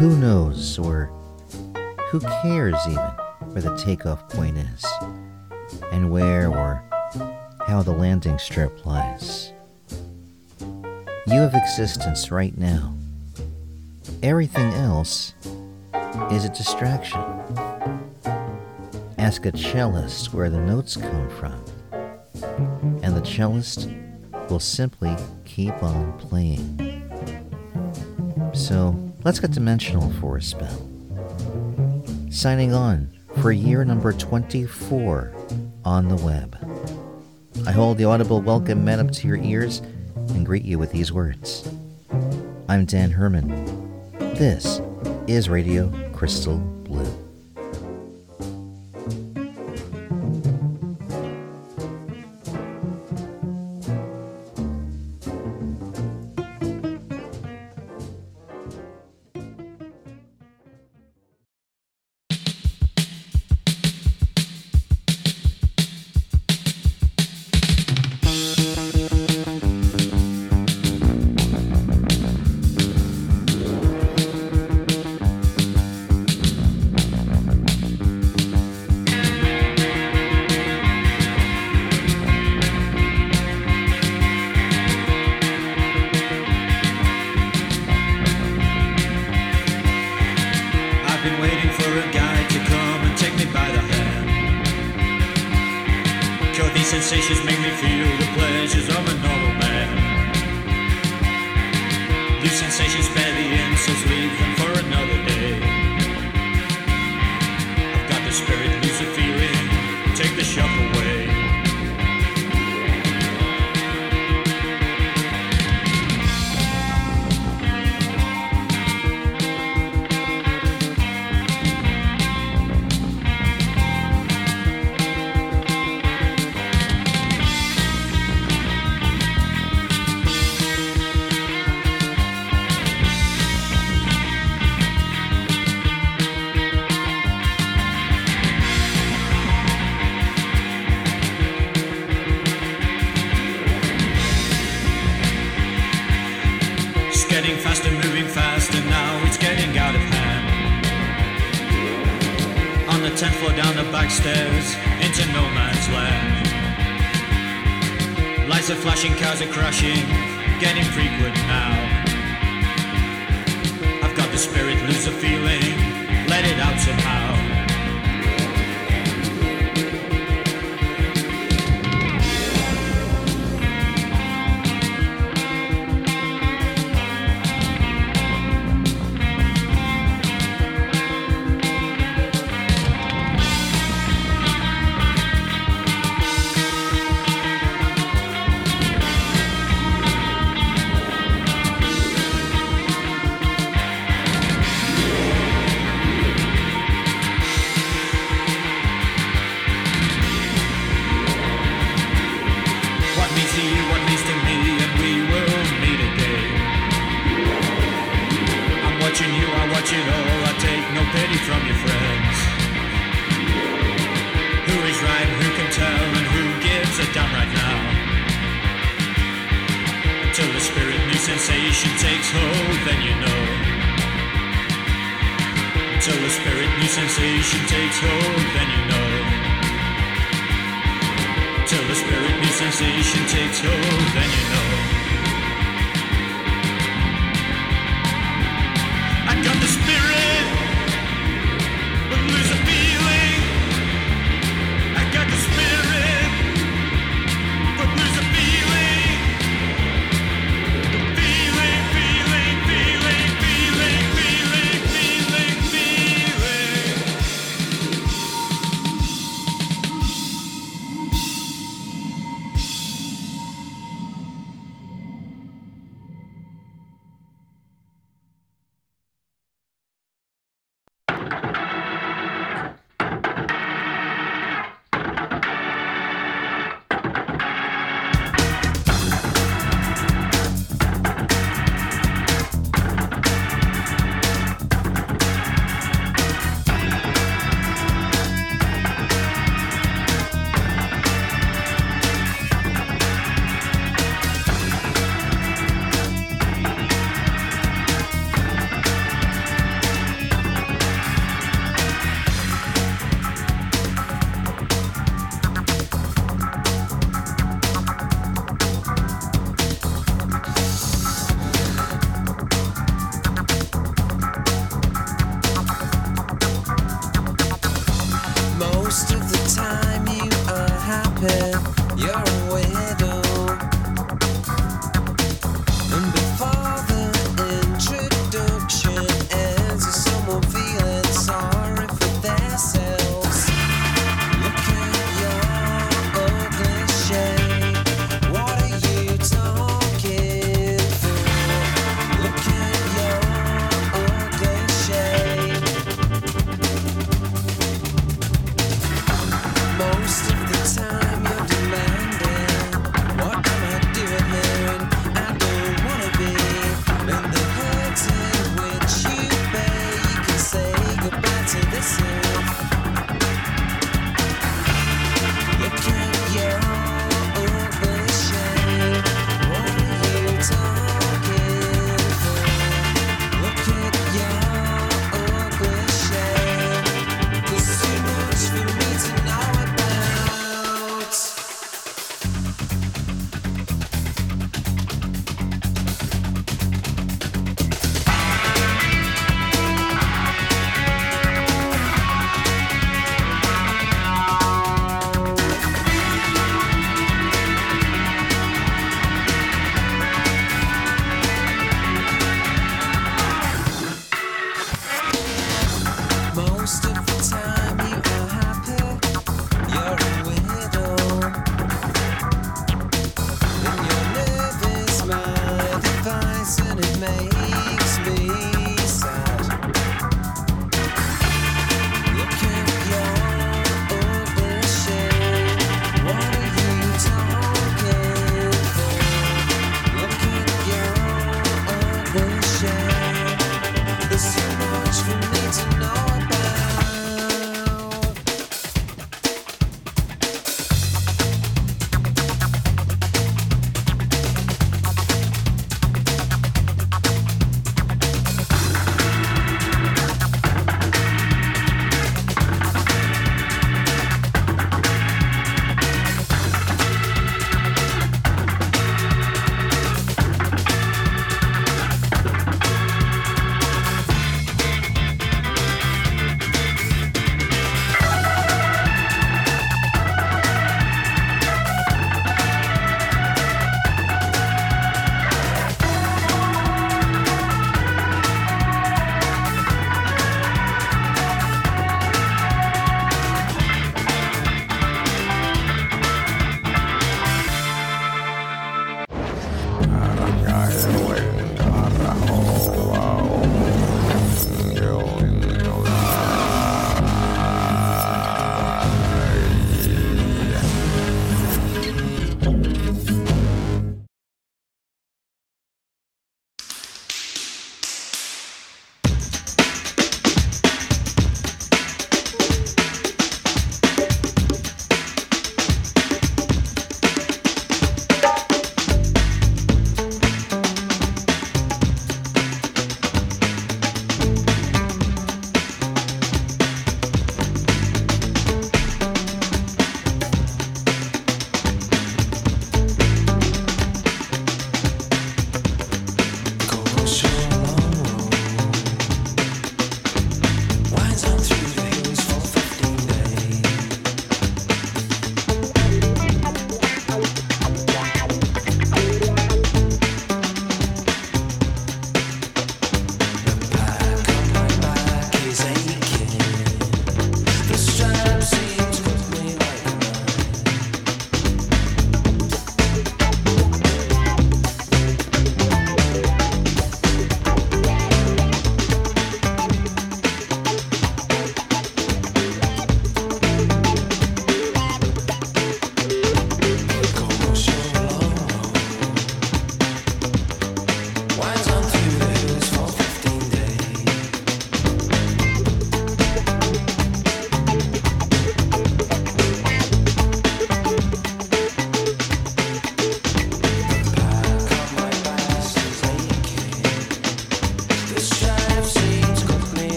who knows or who cares even where the takeoff point is and where or how the landing strip lies. You have existence right now. Everything else is a distraction. Ask a cellist where the notes come from, and the cellist will simply keep on playing. So let's get dimensional for a spell. Signing on for year number 24 on the web. I hold the audible welcome men up to your ears and greet you with these words. I'm Dan Herman. This is Radio Crystal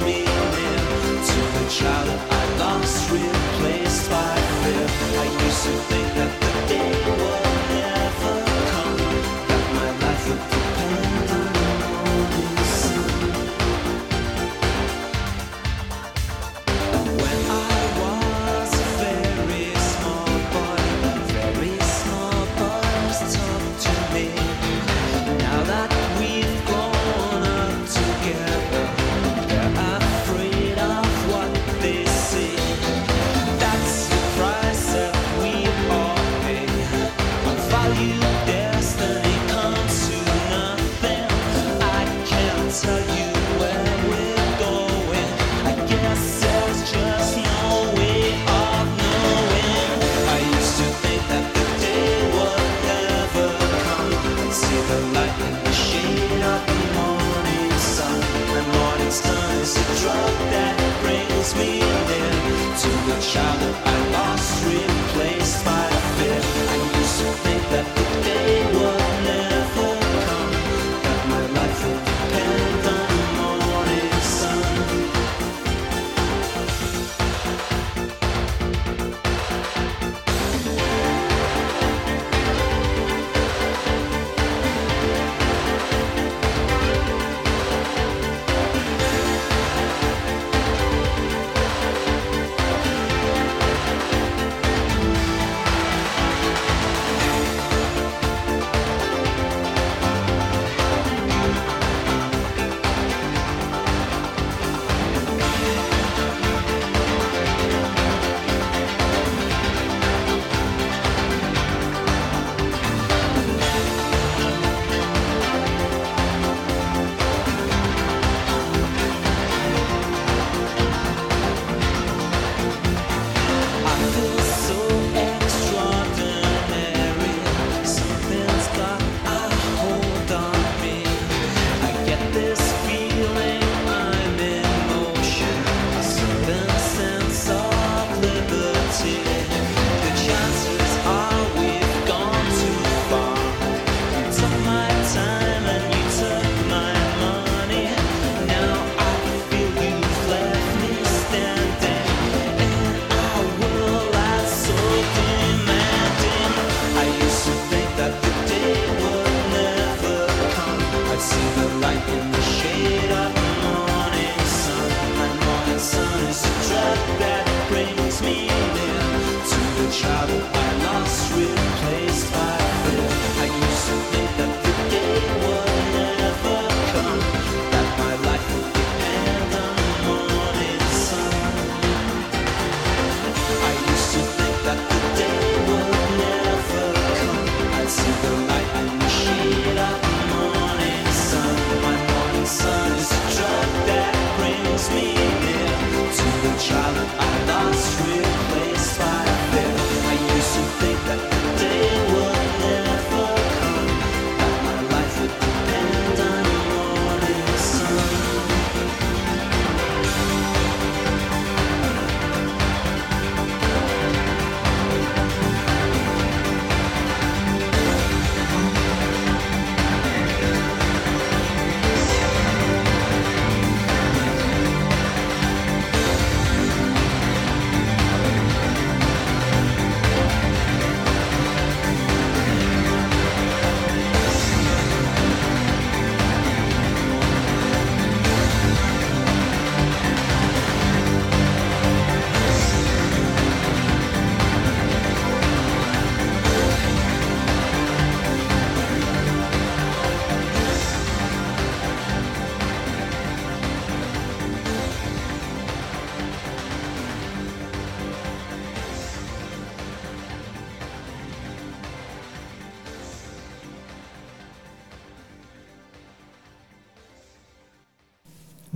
me.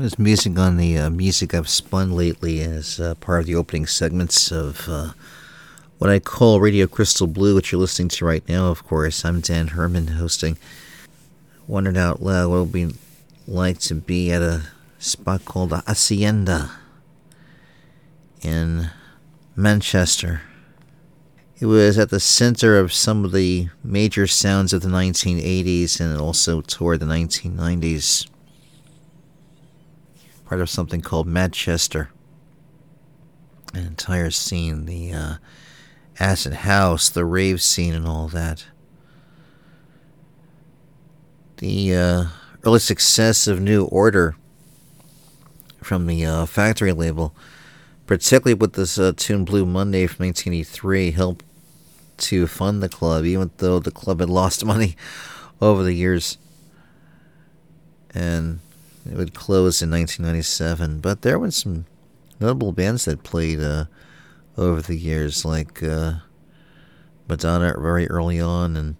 There's music on the uh, music I've spun lately as uh, part of the opening segments of uh, what I call Radio Crystal Blue, which you're listening to right now, of course. I'm Dan Herman hosting. Wondered out loud what it would be like to be at a spot called Hacienda in Manchester. It was at the center of some of the major sounds of the 1980s and also toward the 1990s part of something called Manchester. An entire scene, the uh, acid house, the rave scene, and all that. The uh, early success of New Order from the uh, factory label, particularly with this uh, tune Blue Monday from 1983, helped to fund the club, even though the club had lost money over the years. And it would close in 1997, but there were some notable bands that played uh, over the years, like uh, Madonna very early on, and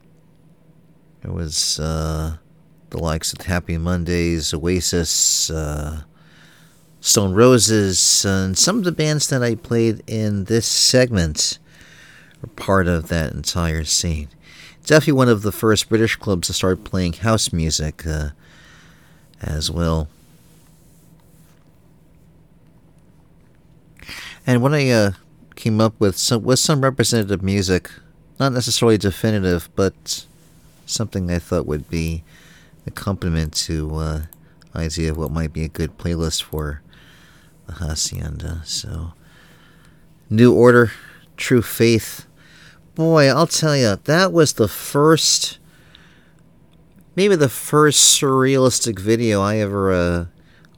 it was uh, the likes of Happy Mondays, Oasis, uh, Stone Roses, and some of the bands that I played in this segment were part of that entire scene. Definitely one of the first British clubs to start playing house music. As well. And when I uh, came up with some with some representative music, not necessarily definitive, but something I thought would be accompaniment to uh, idea of what might be a good playlist for the hacienda. So, New Order, True Faith. Boy, I'll tell you, that was the first maybe the first surrealistic video I ever uh,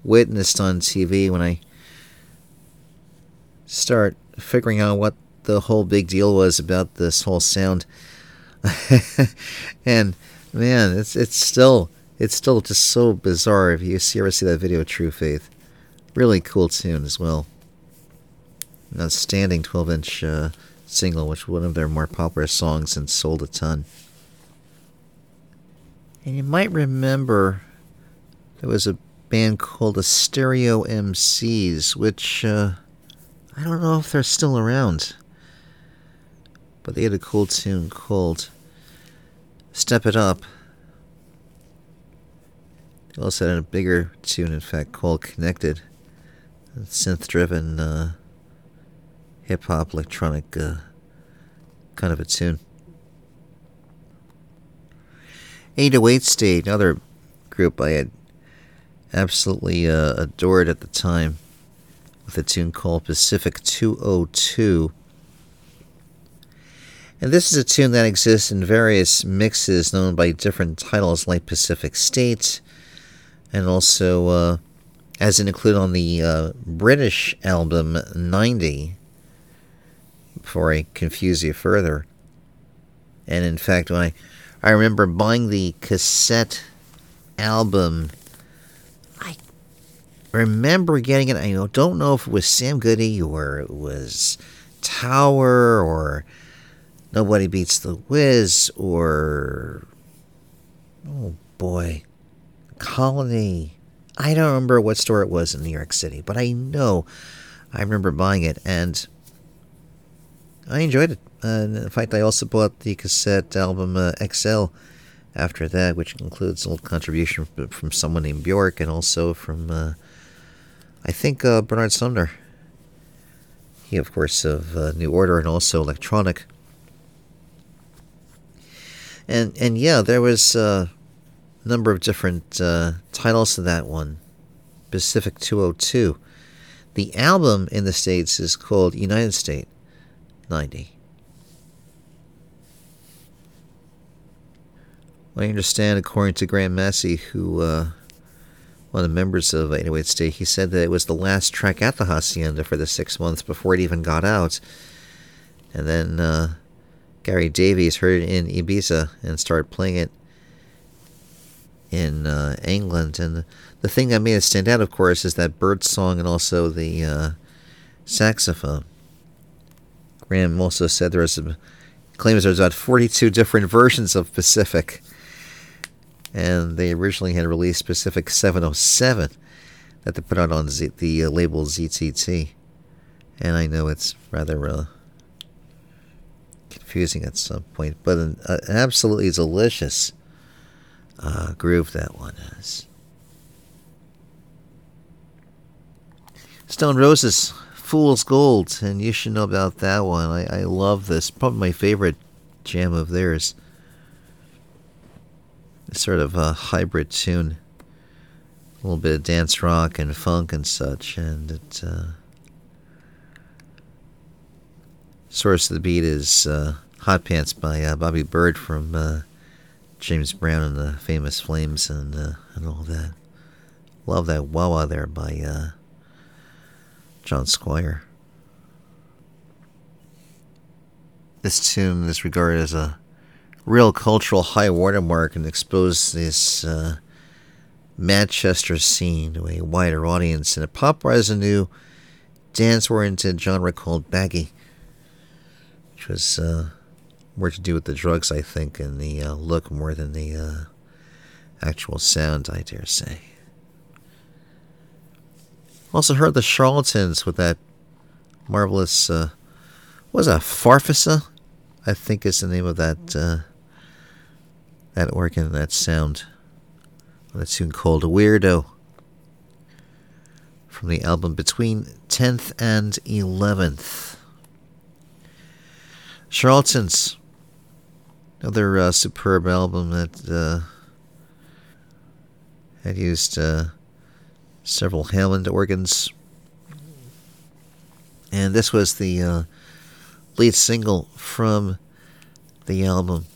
witnessed on TV when I start figuring out what the whole big deal was about this whole sound. and man, it's it's still it's still just so bizarre if you ever see that video True Faith. Really cool tune as well. An outstanding 12 inch uh, single, which one of their more popular songs and sold a ton. And you might remember there was a band called the Stereo MCs, which uh, I don't know if they're still around. But they had a cool tune called Step It Up. They also had a bigger tune, in fact, called Connected. Synth driven uh, hip hop electronic uh, kind of a tune. 808 State, another group I had absolutely uh, adored at the time, with a tune called Pacific 202. And this is a tune that exists in various mixes known by different titles like Pacific State, and also uh, as included on the uh, British album 90 before I confuse you further. And in fact, when I, I remember buying the cassette album, I remember getting it. I don't know if it was Sam Goody or it was Tower or Nobody Beats the Whiz or oh boy, Colony. I don't remember what store it was in New York City, but I know I remember buying it and I enjoyed it. In fact, I also bought the cassette album uh, XL after that, which includes a little contribution from, someone named Bjork and also from, uh, I think, uh, Bernard Sumner. He, of course, of uh, New Order and also Electronic. And and yeah, there was uh, a number of different titles to that one. Pacific 202. The album in the States is called United State 90. I understand, according to Graham Massey, who uh, one of the members of 808 State, he said that it was the last track at the Hacienda for the six months before it even got out. And then uh, Gary Davies heard it in Ibiza and started playing it in uh, England. And the thing that made it stand out, of course, is that bird song and also the uh, saxophone. Graham also said there was a, claims there's about 42 different versions of Pacific, and they originally had released Pacific 707 that they put out on Z, the uh, label ZTT, and I know it's rather uh, confusing at some point, but an, uh, absolutely delicious uh, groove that one is. Stone Roses, Fool's Gold, and you should know about that one. I, I love this. Probably my favorite jam of theirs. Sort of a hybrid tune. A little bit of dance rock and funk and such, and it. Uh, source of the beat is uh, Hot Pants by uh, Bobby Byrd from uh, James Brown and the Famous Flames and uh, and all that. Love that wah there by uh, John Squire. This tune is regarded as a real cultural high watermark and exposed this uh, Manchester scene to a wider audience and it popularized a new dance-oriented genre called baggy, which was uh, more to do with the drugs, I think, and the uh, look more than the uh, actual sound, I dare say. Also heard the Charlatans with that marvelous, uh, was that, Farfisa? I think is the name of that uh, that organ, that sound. That tune called a Weirdo from the album Between 10th and 11th. Charlatans, another uh, superb album that uh, had used uh, several Hammond organs. And this was the uh, lead single from the album.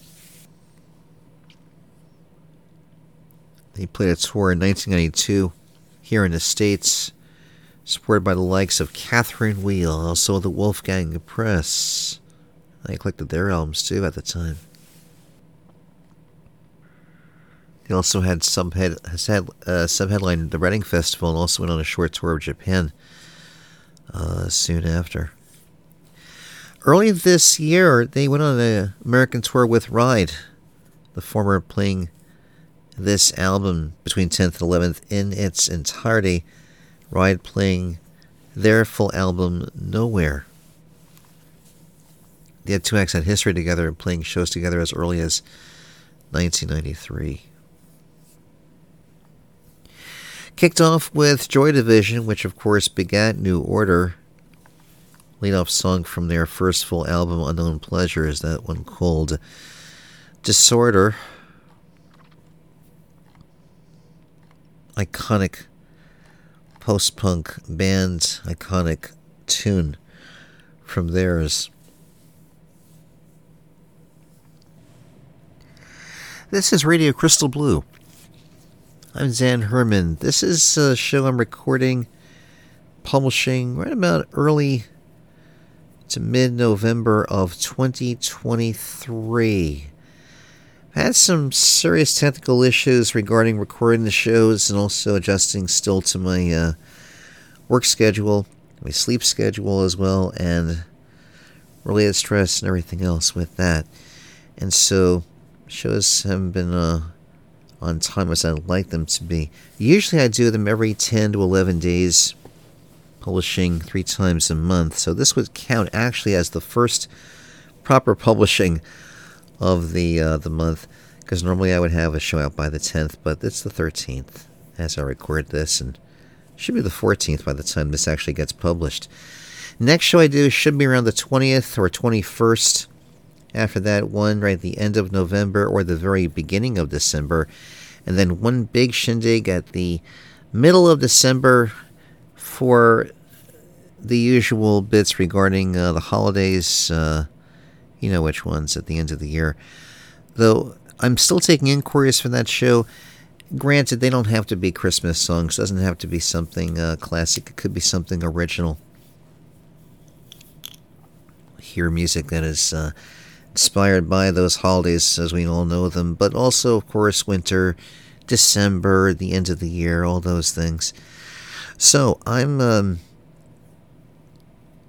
He played a tour in 1992 here in the States, supported by the likes of Catherine Wheel, also the Wolfgang Press. I collected their albums too at the time. He also had some head has had uh, sub headlined the Reading Festival and also went on a short tour of Japan uh, soon after. Early this year, they went on an American tour with Ride, the former playing this album between 10th and 11th in its entirety. Ride playing their full album Nowhere. They had two acts had history together and playing shows together as early as 1993. Kicked off with Joy Division, which of course begat New Order. Lead off song from their first full album, Unknown Pleasure, is that one called Disorder. Iconic post punk band, iconic tune from theirs. This is Radio Crystal Blue. I'm Dan Herman. This is a show I'm recording, publishing right about early to mid November of 2023. I had some serious technical issues regarding recording the shows and also adjusting still to my uh, work schedule, my sleep schedule as well, and related stress and everything else with that. And so shows haven't been uh, on time as I'd like them to be. Usually I do them every 10 to 11 days, publishing three times a month. So this would count actually as the first proper publishing of the uh, the month, because normally I would have a show out by the 10th, but it's the 13th as I record this, and should be the 14th by the time this actually gets published. Next show I do should be around the 20th or 21st. After that, one right at the end of November or the very beginning of December. And then one big shindig at the middle of December for the usual bits regarding uh, the holidays. Uh, you know which ones at the end of the year. Though I'm still taking inquiries for that show. Granted, they don't have to be Christmas songs. It doesn't have to be something uh, classic. It could be something original. Hear music that is uh, inspired by those holidays as we all know them, but also, of course, winter, December, the end of the year, all those things. So I'm um,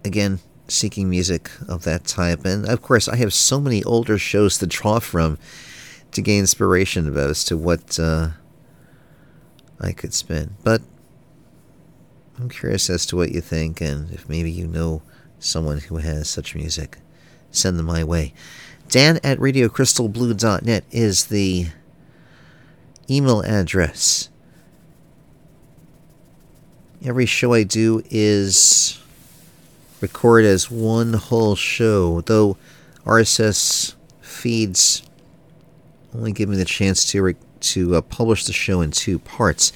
again seeking music of that type, and of course, I have so many older shows to draw from to gain inspiration about as to what uh, I could spin. But I'm curious as to what you think, and if maybe you know someone who has such music, send them my way. Dan at RadioCrystalBlue.net is the email address. Every show I do is recorded as one whole show, though RSS feeds only give me the chance to re- to uh, publish the show in two parts.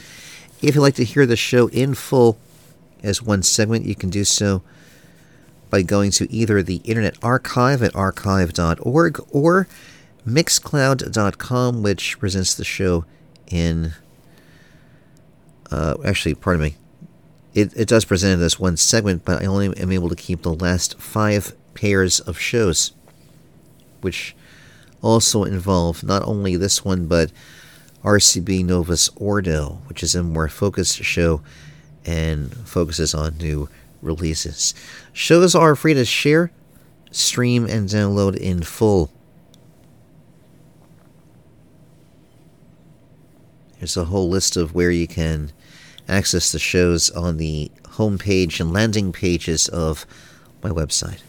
If you'd like to hear the show in full as one segment, you can do so by going to either the Internet Archive at archive.org or mixcloud.com, which presents the show in. Uh, actually, pardon me. It, it does present it as one segment, but I only am able to keep the last five pairs of shows, which also involve not only this one, but RCB Novus Ordo, which is a more focused show and focuses on new releases. Shows are free to share, stream, and download in full. There's a whole list of where you can access the shows on the homepage and landing pages of my website.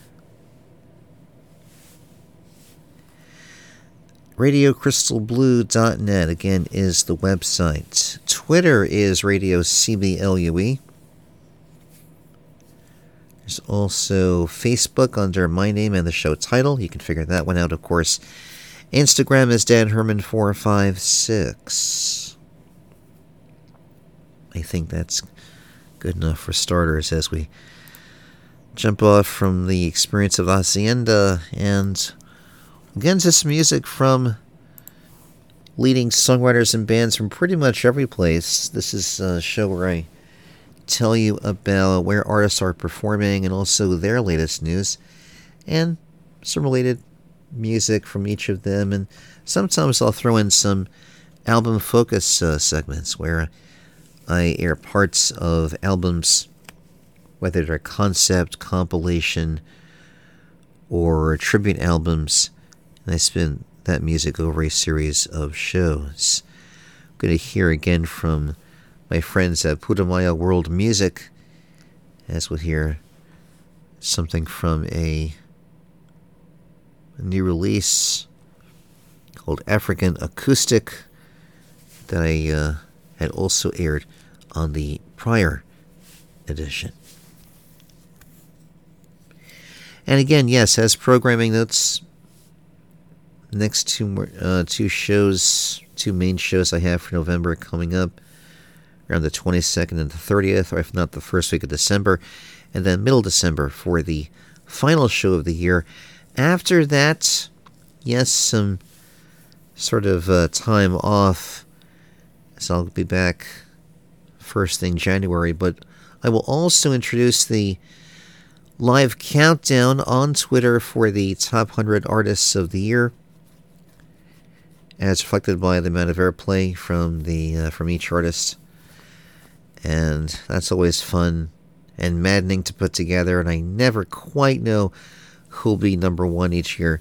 RadioCrystalBlue.net again is the website. Twitter is Radio CBLUE. There's also Facebook under my name and the show title. You can figure that one out, of course. Instagram is Dan Herman456. I think that's good enough for starters as we jump off from the experience of Hacienda and get into some music from leading songwriters and bands from pretty much every place. This is a show where I tell you about where artists are performing and also their latest news and some related music from each of them. And sometimes I'll throw in some album focus uh, segments where I air parts of albums, whether they're concept, compilation, or tribute albums, and I spin that music over a series of shows. I'm going to hear again from my friends at Putumayo World Music, as we'll hear something from a, a new release called African Acoustic that I uh, had also aired on the prior edition. And again, yes, as programming notes, next two more, uh, two shows, two main shows I have for November coming up around the 22nd and the 30th, or if not the first week of December, and then middle December for the final show of the year. After that, yes, some sort of uh, time off, so I'll be back first thing January, but I will also introduce the live countdown on Twitter for the top 100 artists of the year, as reflected by the amount of airplay from the uh, from each artist, and that's always fun and maddening to put together. And I never quite know who'll be number one each year,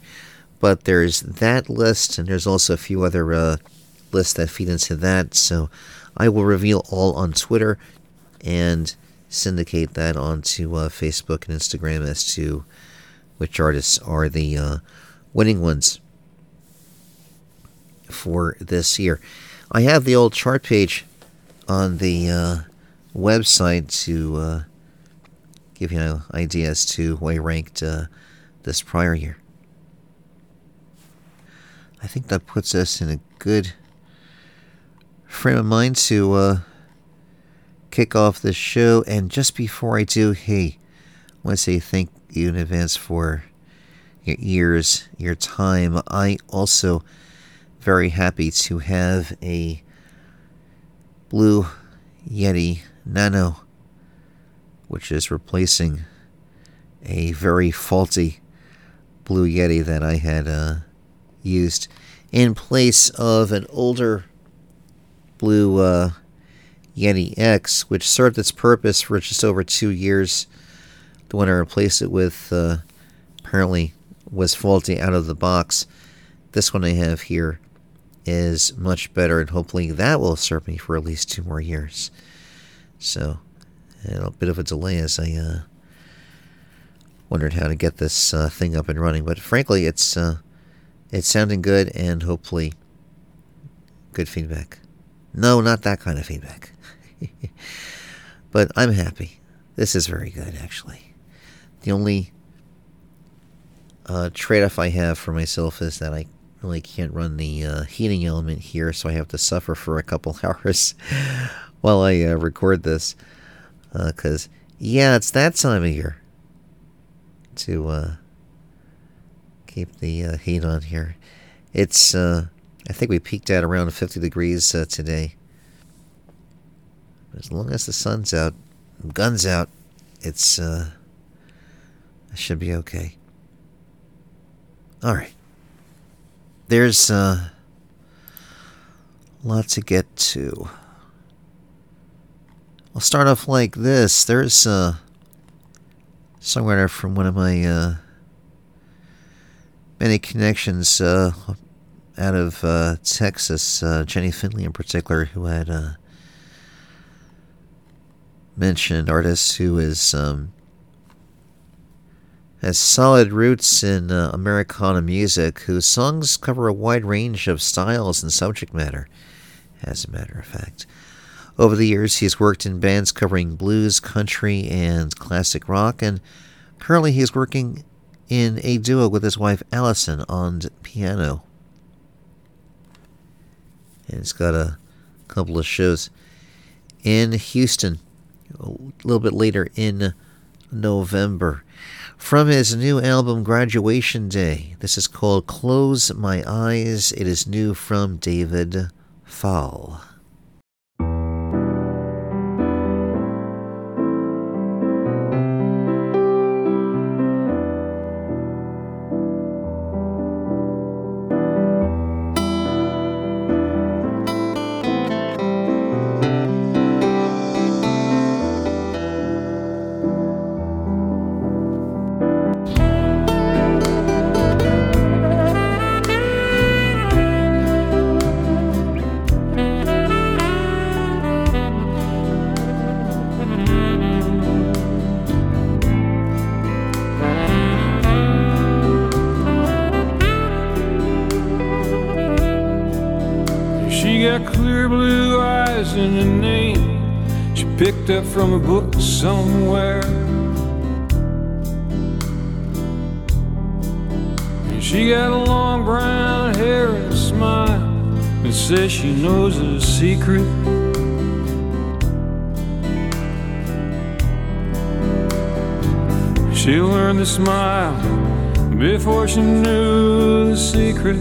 but there's that list, and there's also a few other uh, lists that feed into that. So I will reveal all on Twitter and syndicate that onto uh, Facebook and Instagram as to which artists are the uh, winning ones for this year. I have the old chart page on the uh, website to uh, give you an idea as to who I ranked uh, this prior year. I think that puts us in a good frame of mind to uh, kick off this show. And just before I do, hey, I want to say thank you in advance for your ears, your time. I also very happy to have a Blue Yeti Nano, which is replacing a very faulty Blue Yeti that I had uh, used in place of an older Blue uh, Yeti X, which served its purpose for just over two years. The one I replaced it with uh, apparently was faulty out of the box. This one I have here is much better, and hopefully that will serve me for at least two more years. So, a bit of a delay as I uh, wondered how to get this uh, thing up and running. But frankly, it's uh, it's sounding good, and hopefully, good feedback. No, not that kind of feedback. but I'm happy. This is very good, actually. The only uh, trade off I have for myself is that I really can't run the uh, heating element here, so I have to suffer for a couple hours while I uh, record this. Because, uh, yeah, it's that time of year to uh, keep the uh, heat on here. It's, I think we peaked at around 50 degrees today. As long as the sun's out, guns out, it's uh, it should be okay. All right. There's uh, lot to get to. I'll start off like this. There's a songwriter from one of my uh, many connections uh, out of uh, Texas, uh, Jenny Finley in particular, who had uh, mentioned artist who is um, has solid roots in uh, Americana music, whose songs cover a wide range of styles and subject matter. As a matter of fact, over the years he's worked in bands covering blues, country, and classic rock, and currently he's working in a duo with his wife Allison on piano. And he's got a couple of shows in Houston a little bit later in November. From his new album Graduation Day, this is called Close My Eyes. It is new from David Fahl. From a book somewhere. And she got a long brown hair and a smile and says she knows a secret. She learned to smile before she knew the secret.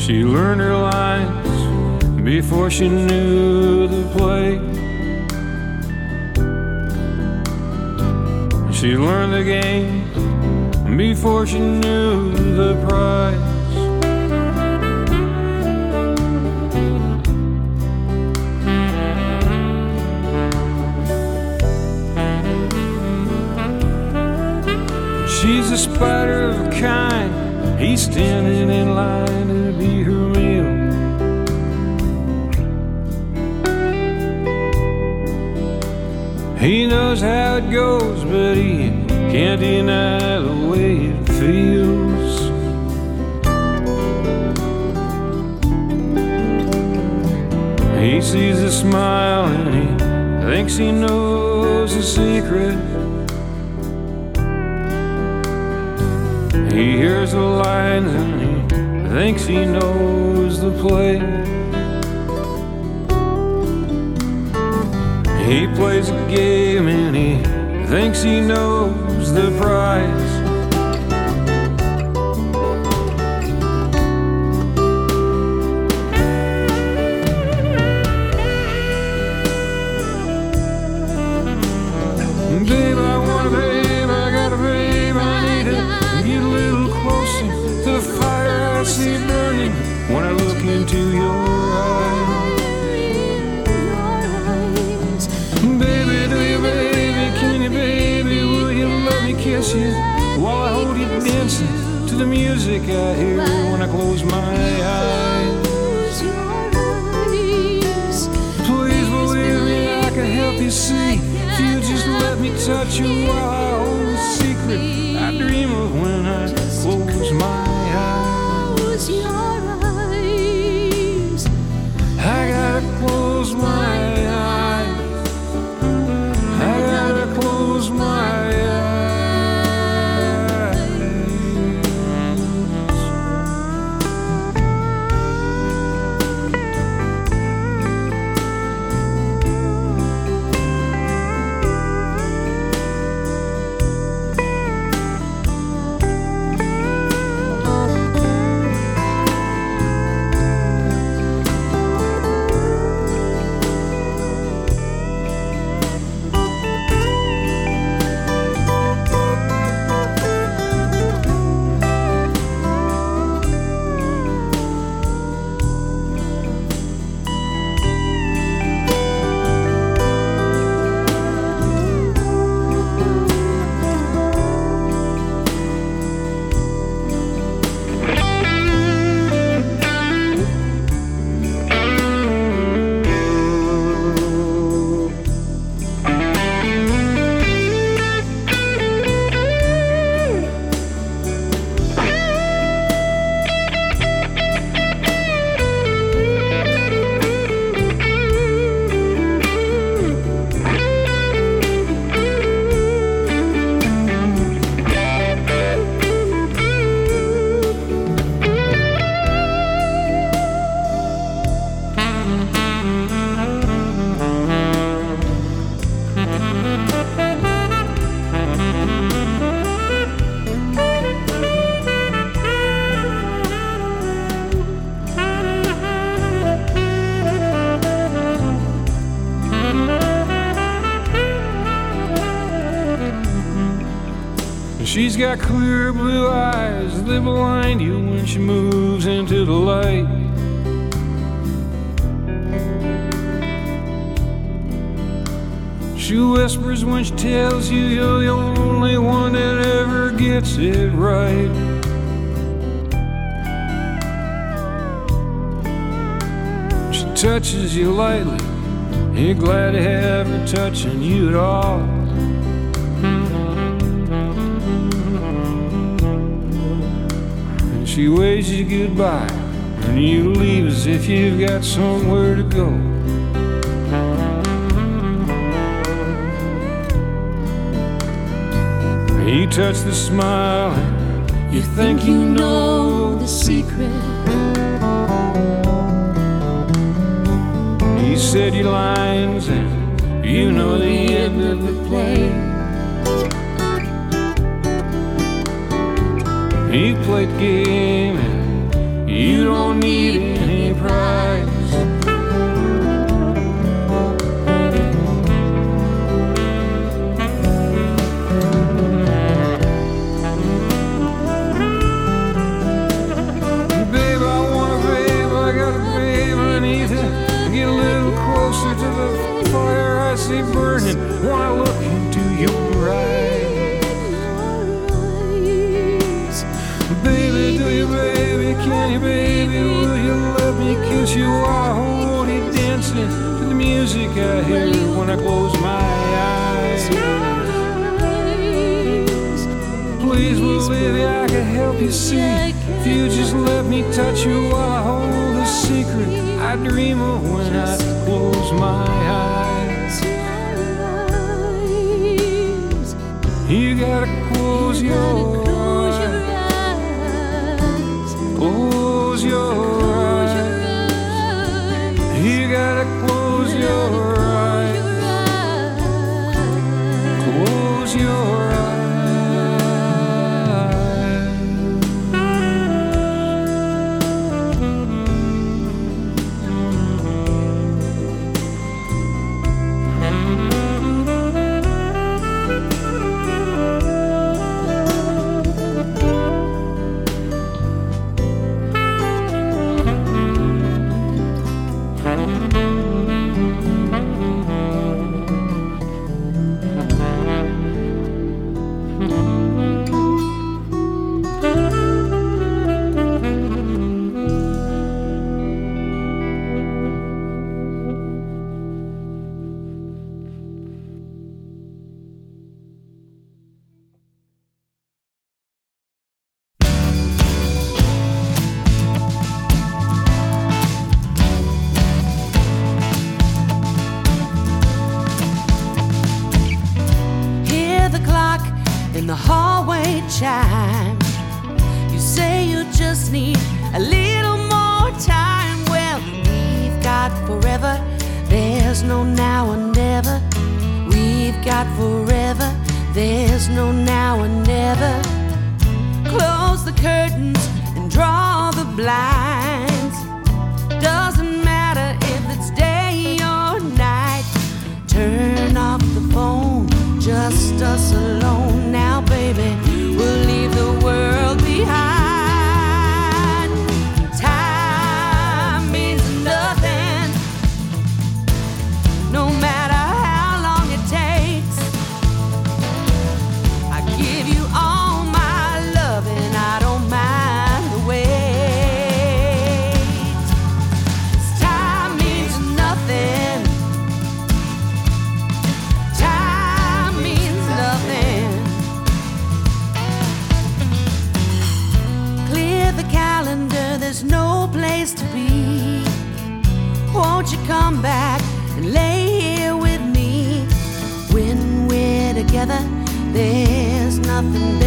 She learned her lines before she knew the play. She learned the game before she knew the price. She's a spider of kind. He's standing in line to be He knows how it goes, but he can't deny the way it feels. He sees a smile and he thinks he knows the secret. He hears the lines and he thinks he knows the play. He plays a game and he thinks he knows the prize. Music I hear when I close my eyes? Please believe me, I can help you see. If you just let me touch you while I hold a secret I dream of when I whispers when she tells you you're the only one that ever gets it right. She touches you lightly, you're glad to have her touching you at all. And she waves you goodbye, and you leave as if you've got somewhere to go. Touch the smile, and you think you know the secret. You said your lines, and you know the end of the play. You played game, and you don't need any think I hear it when I close my eyes. Please, will baby, I can help you see. If you just let me touch you while I hold the secret I dream of when I close my eyes. You gotta close your There's nothing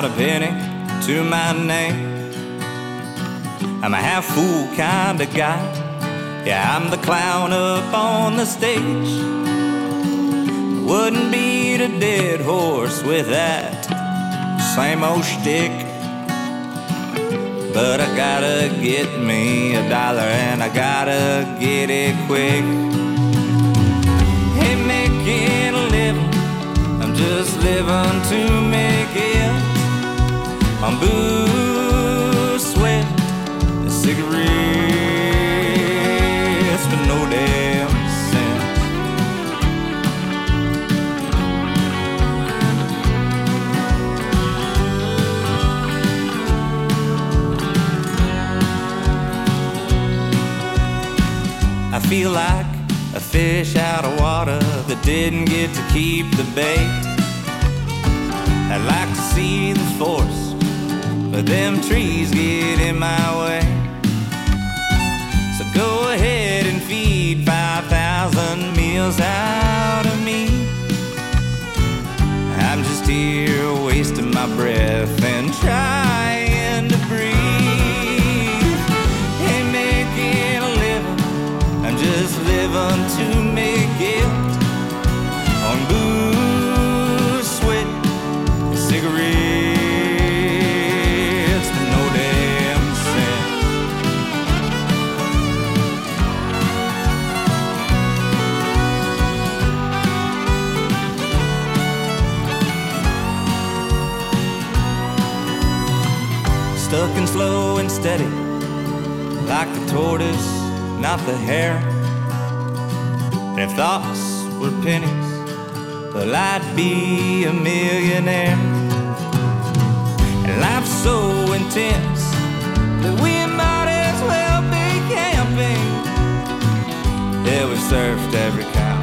not a penny to my name. I'm a half fool kind of guy. Yeah, I'm the clown up on the stage. Wouldn't beat a dead horse with that same old shtick. But I gotta get me a dollar and I gotta get it quick. Hey, making a living, I'm just living to make it. Sweat, cigarettes for no damn. I feel like a fish out of water that didn't get to keep the bait. I'd like to see the force, but them trees get in my way. So go ahead and feed 5,000 meals out of me. I'm just here wasting my breath and trying to breathe. Ain't making a living, I'm just living to Stuck and slow and steady, like the tortoise, not the hare. And if thoughts were pennies, well, I'd be a millionaire. And life's so intense that we might as well be camping. Yeah, we've surfed every couch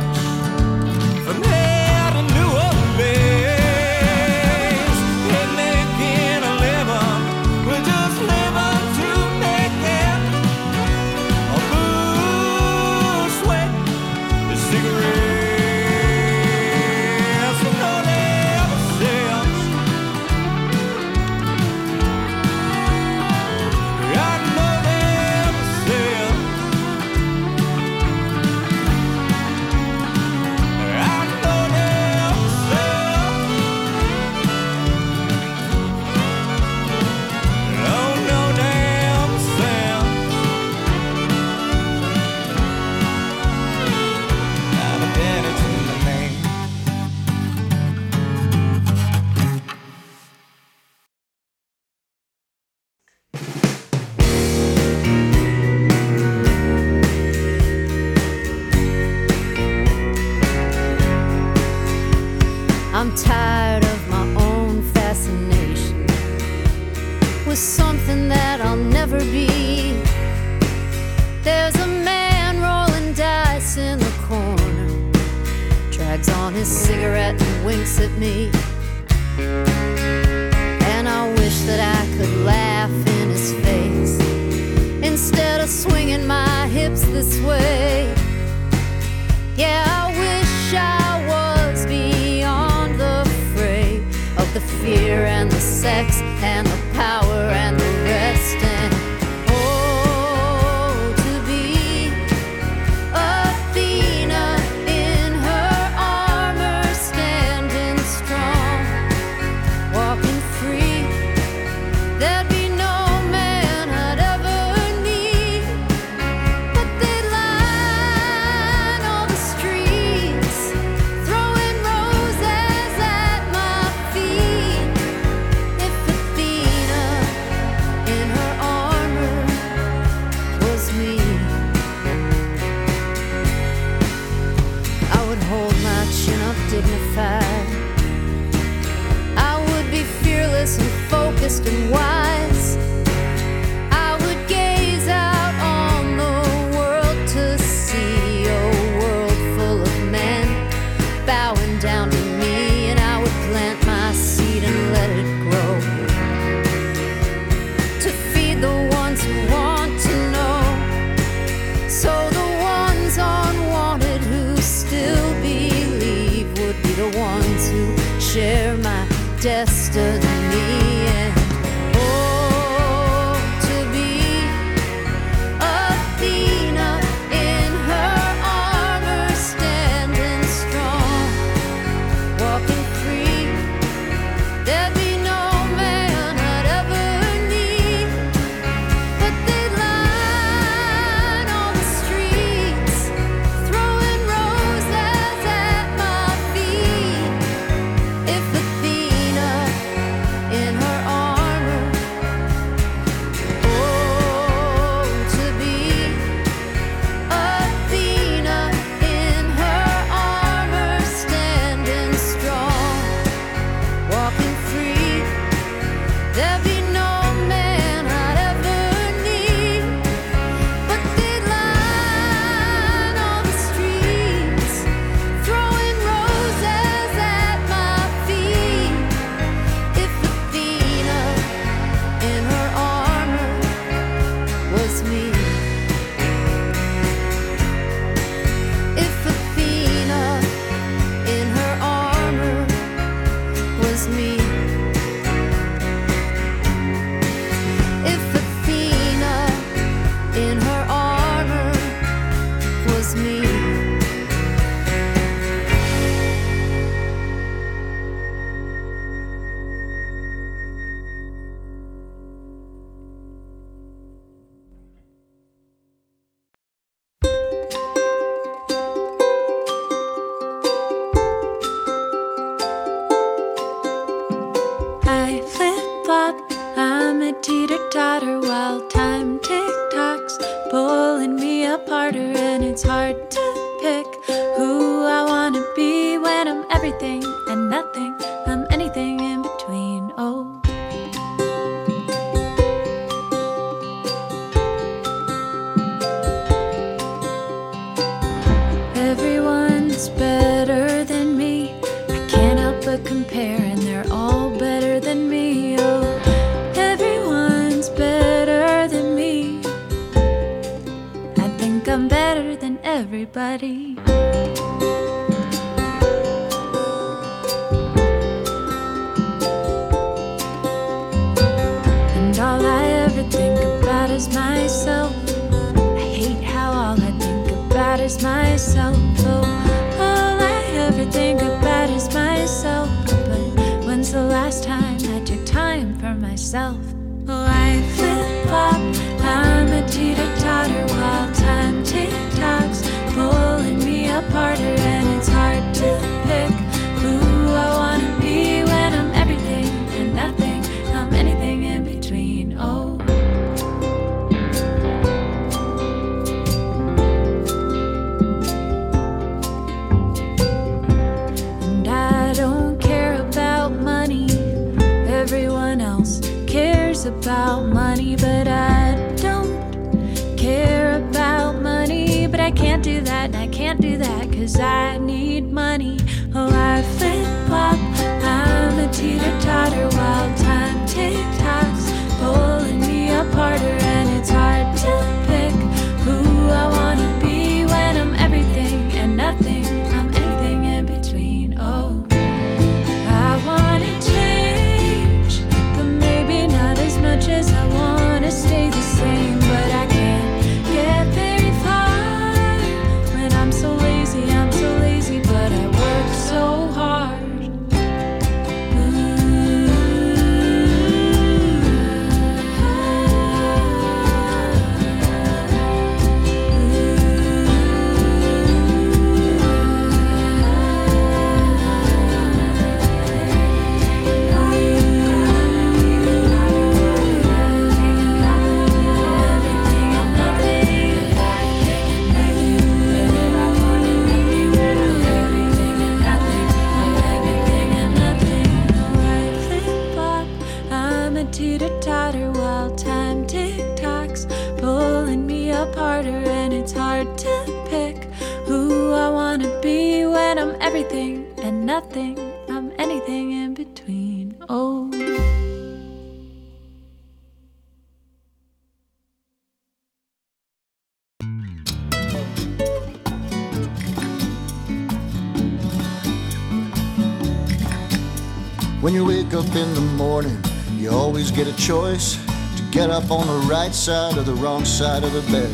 choice to get up on the right side or the wrong side of the bed.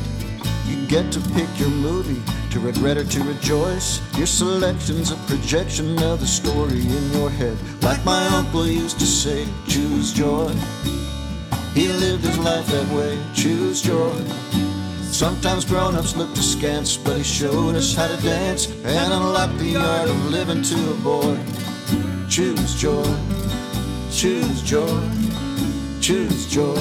You get to pick your movie, to regret or to rejoice. Your selection's a projection of the story in your head. Like my uncle used to say, choose joy. He lived his life that way, choose joy. Sometimes grown-ups looked askance, but he showed us how to dance and unlocked the art of living to a boy. Choose joy, choose joy, choose joy.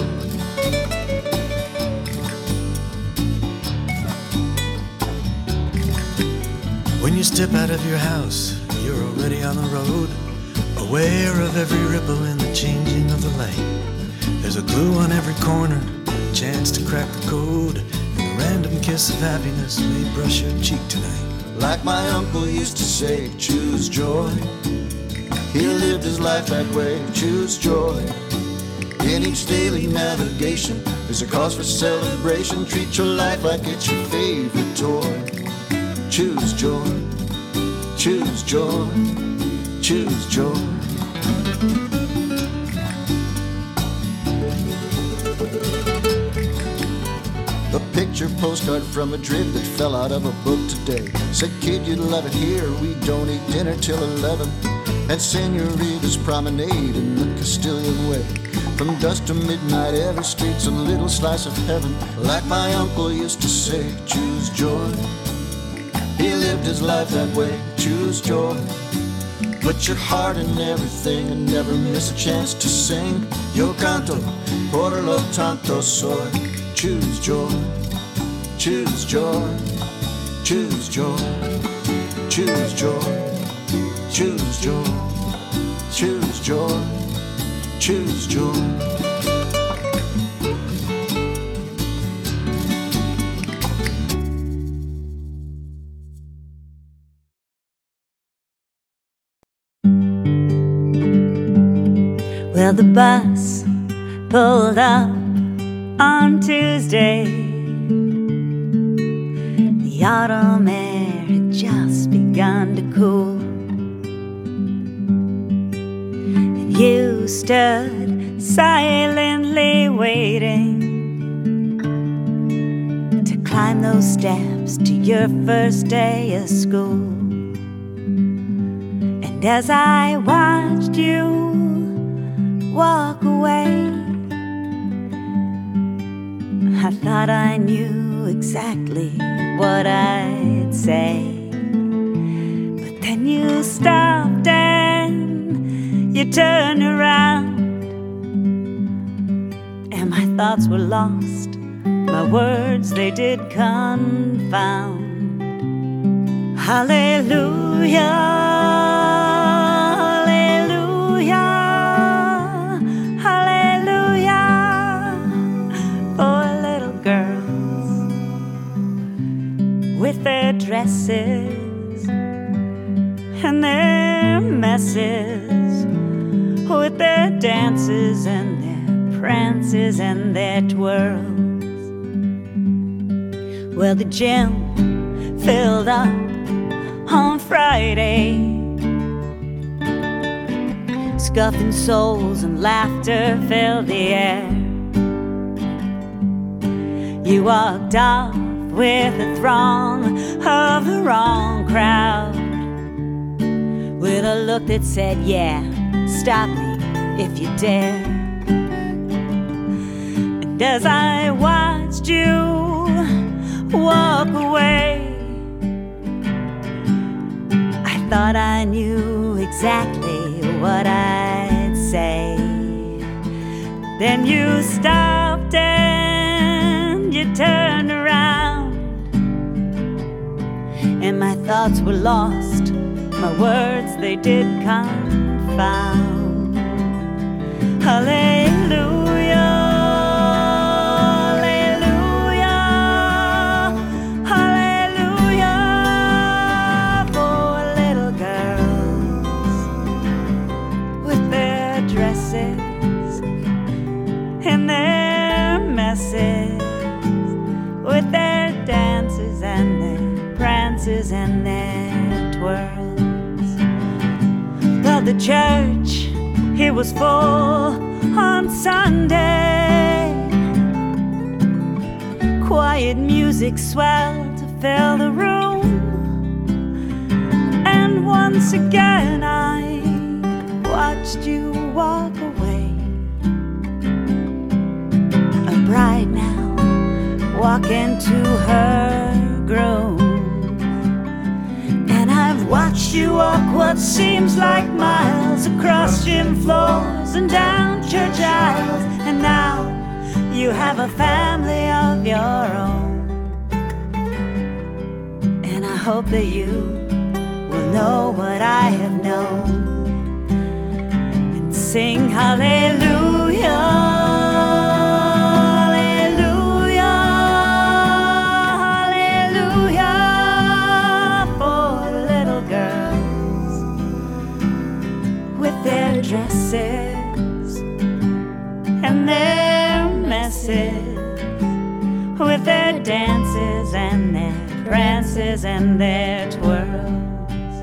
When you step out of your house, you're already on the road, aware of every ripple in the changing of the light. There's a clue on every corner, a chance to crack the code, and a random kiss of happiness may brush your cheek tonight. Like my uncle used to say, choose joy. He lived his life that way, choose joy. In each daily navigation, there's a cause for celebration. Treat your life like it's your favorite toy. Choose joy, choose joy, choose joy. A picture postcard from Madrid that fell out of a book today. Said, kid, you'd love it here. We don't eat dinner till 11. At Senorita's Promenade in the Castilian Way. From dusk to midnight, every street's a little slice of heaven. Like my uncle used to say, choose joy. He lived his life that way, choose joy. Put your heart in everything and never miss a chance to sing. Yo canto por lo tanto soy. Choose joy, choose joy, choose joy, choose joy, choose joy, choose joy, choose joy. Well, the bus pulled up on Tuesday. The autumn air had just begun to cool. And you stood silently waiting to climb those steps to your first day of school. And as I watched you walk away. I thought I knew exactly what I'd say. But then you stopped you turned around. And my thoughts were lost, my words they did confound. Hallelujah. Hallelujah, hallelujah little girls with their dresses and their messes, with their dances and their prances and their twirls. Well, the gym filled up on Friday scuffing soles and laughter filled the air. You walked off with a throng of the wrong crowd, with a look that said, Yeah, stop me if you dare. And as I watched you walk away, I thought I knew exactly what I'd say. Then you stopped and you turned around, and my thoughts were lost. My words they did confound. And their messes with their dances and their prances and their twirls. Well, the church, it was full on Sunday. Quiet music swelled to fill the room. And once again, I watched you walk away. A bride now walking to her groom. Watched you walk what seems like miles across gym floors and down church aisles. And now you have a family of your own. And I hope that you will know what I have known and sing hallelujah. with their dances and their prances and their twirls,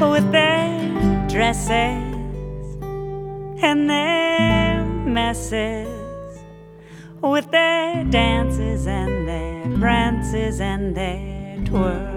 with their dresses and their messes, with their dances and their prances and their twirls.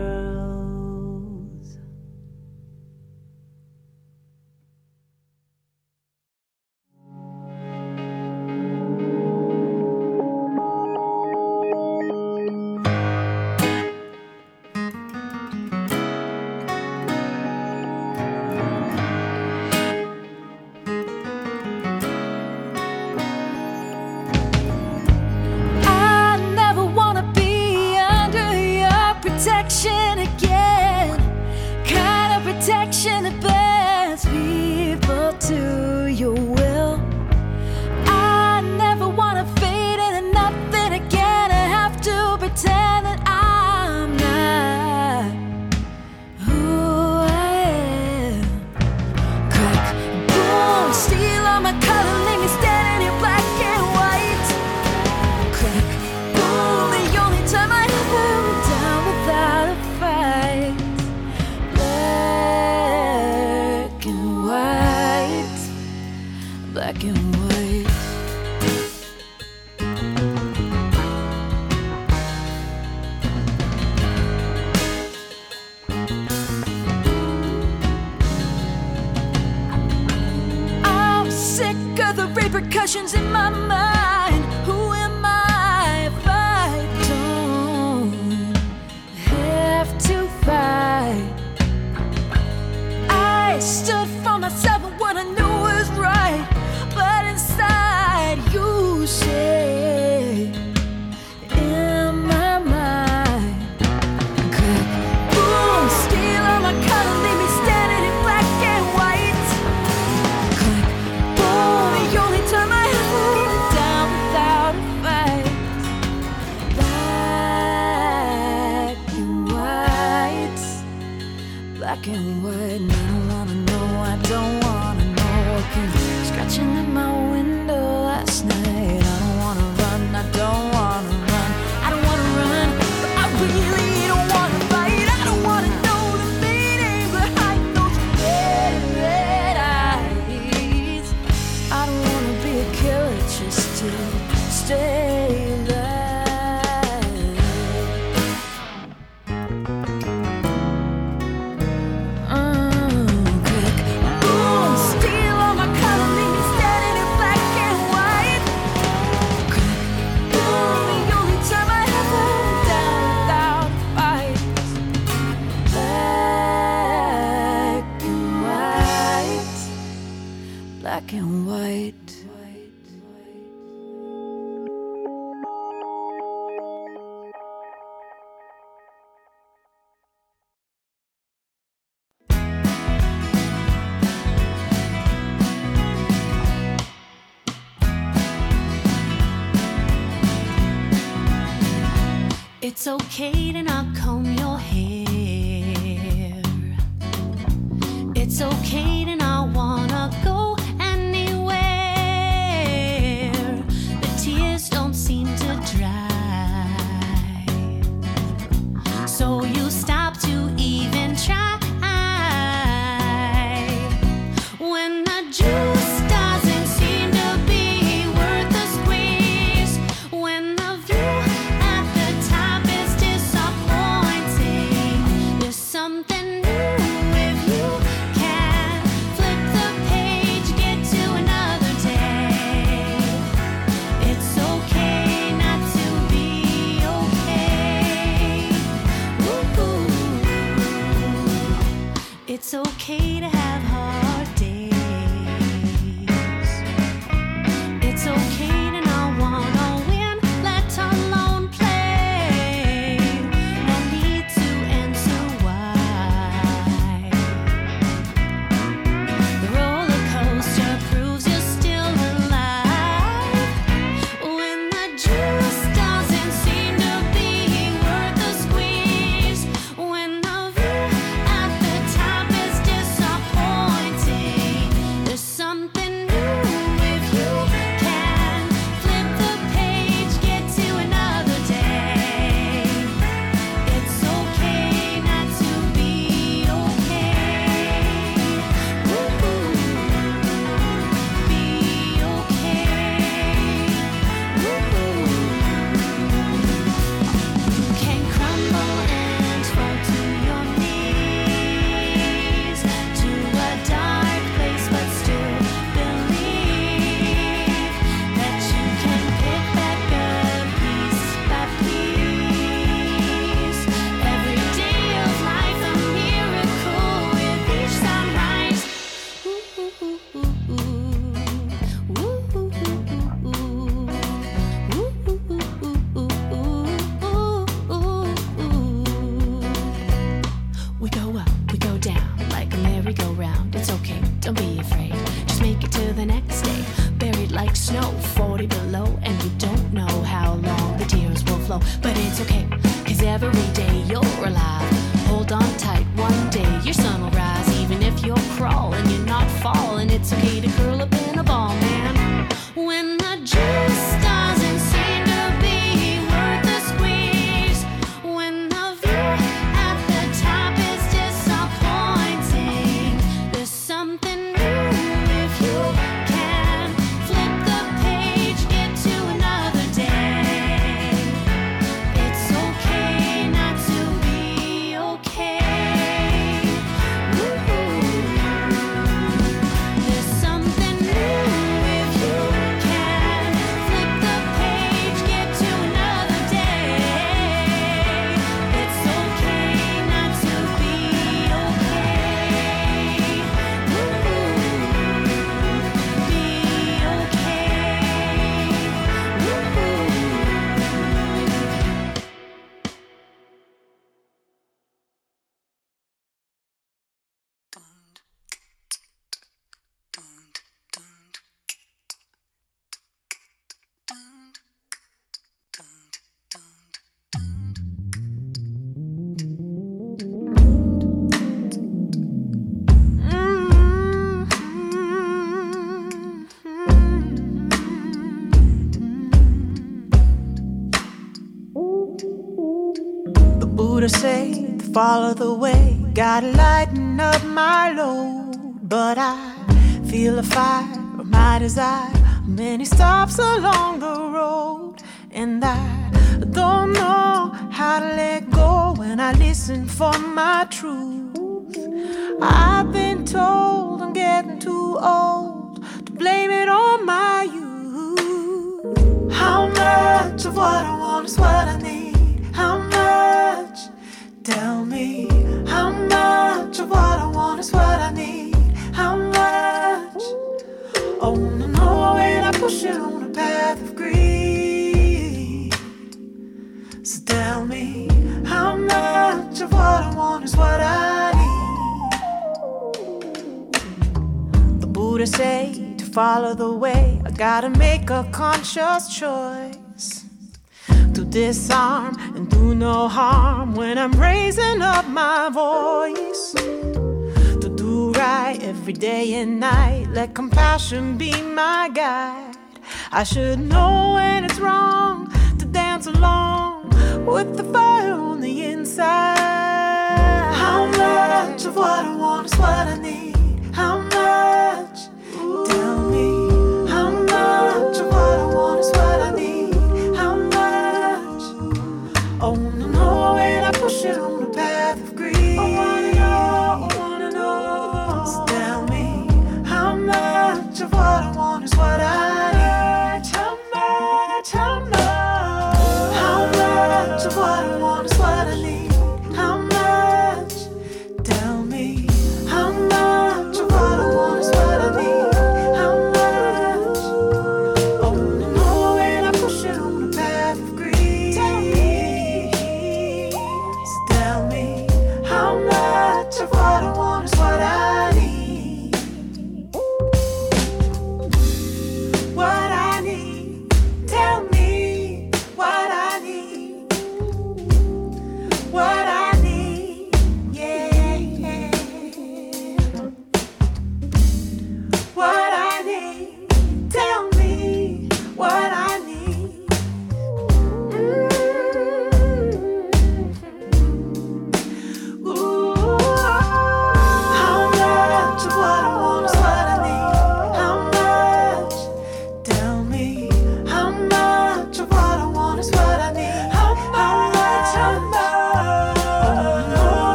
black and white. It's okay to not come. okay to have. Buddha say follow the way, gotta lighten up my load. But I feel a fire of my desire, many stops along the road, and I don't know how to let go when I listen for my truth. I've been told I'm getting too old to blame it on my youth. How much of what I want is what I need? How much? Tell me how much of what I want is what I need. How much? Oh no, no, when I push it on a path of greed. So tell me how much of what I want is what I need. The Buddha say to follow the way, I gotta make a conscious choice to disarm and do no harm when I'm raising up my voice. To do right every day and night, let compassion be my guide. I should know when it's wrong to dance along with the fire on the inside. How much of what I want is what I need? How much? Tell me how much of what I want is what I need? No, when I push it on the path of greed. I wanna know, I wanna know. So tell me how much of what I want is what I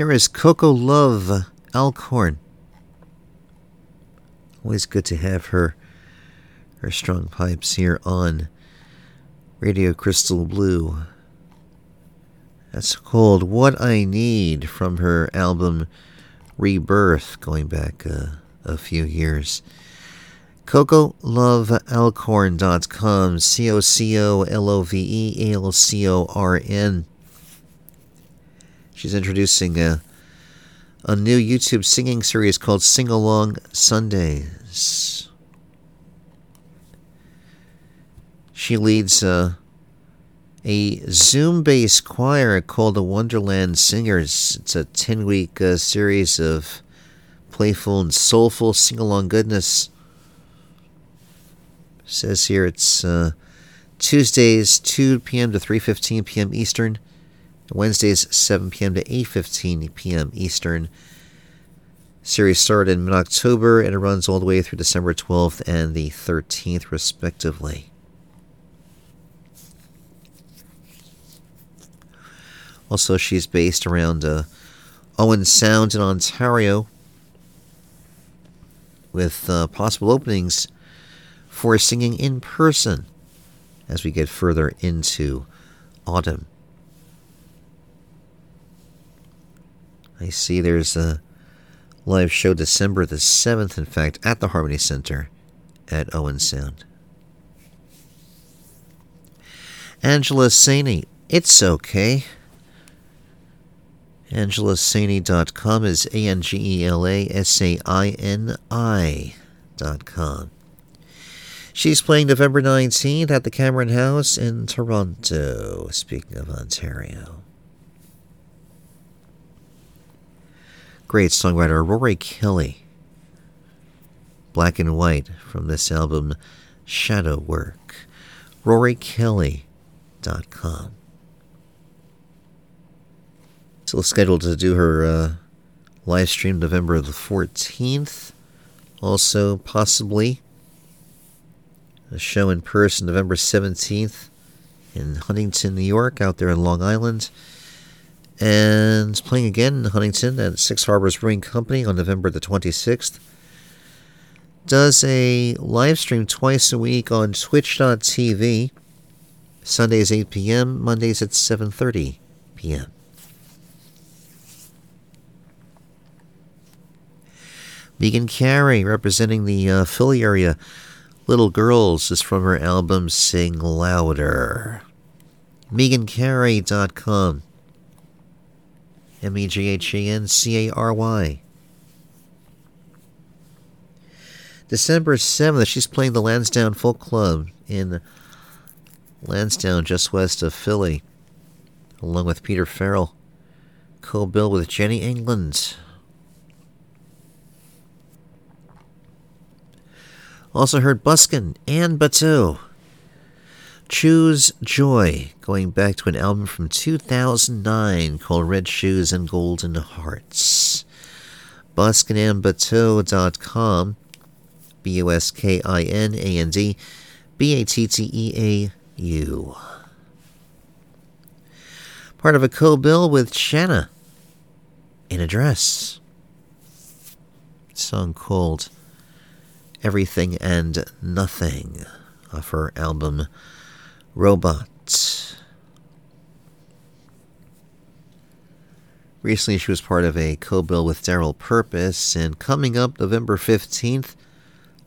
There is Coco Love Alcorn. Always good to have her her strong pipes here on Radio Crystal Blue. That's called What I Need from her album Rebirth, going back uh, a few years. CocoLoveAlcorn.com, C O C O L O V E A L C O R N. She's introducing a, a new YouTube singing series called Sing Along Sundays. She leads uh, a Zoom based choir called the Wonderland Singers. It's a 10 week uh, series of playful and soulful sing along goodness. says here it's uh, Tuesdays 2 p.m. to 3:15 p.m. Eastern, Wednesdays 7 p.m. to 8:15 p.m. Eastern. Series started in mid-October and it runs all the way through December 12th and the 13th, respectively. Also, she's based around uh, Owen Sound in Ontario, with uh, possible openings for singing in person as we get further into autumn. I see there's a live show December the 7th, in fact, at the Harmony Center at Owen Sound. Angela Saini, it's okay. AngelaSaini.com is A N G E L A S A I N I.com. She's playing November 19th at the Cameron House in Toronto, speaking of Ontario. Great songwriter Rorie Kelly. Black and White from this album Shadow Work. RorieKelly.com. Still scheduled to do her uh, live stream November the 14th. Also, possibly a show in person November 17th in Huntington, New York, out there in Long Island. And playing again in Huntington at Six Harbors Brewing Company on November the 26th. Does a live stream twice a week on twitch.tv. Sundays 8 p.m., Mondays at 7:30 p.m. Meghan Cary, representing the uh, Philly area. Little Girls is from her album Sing Louder. MeghanCary.com. M E G H A N C A R Y. December 7th, she's playing the Lansdowne Folk Club in Lansdowne, just west of Philly, along with Peter Farrell. Co bill with Jenny England. Also heard Buskin and Batteau. Choose Joy, going back to an album from 2009 called Red Shoes and Golden Hearts. BuskinandBatteau.com, B U S K I N A N D B A T T E A U. Part of a co bill with Shanna in a dress. Song called Everything and Nothing off her album Robot. Recently, she was part of a co bill with Darryl Purpose, and coming up November 15th,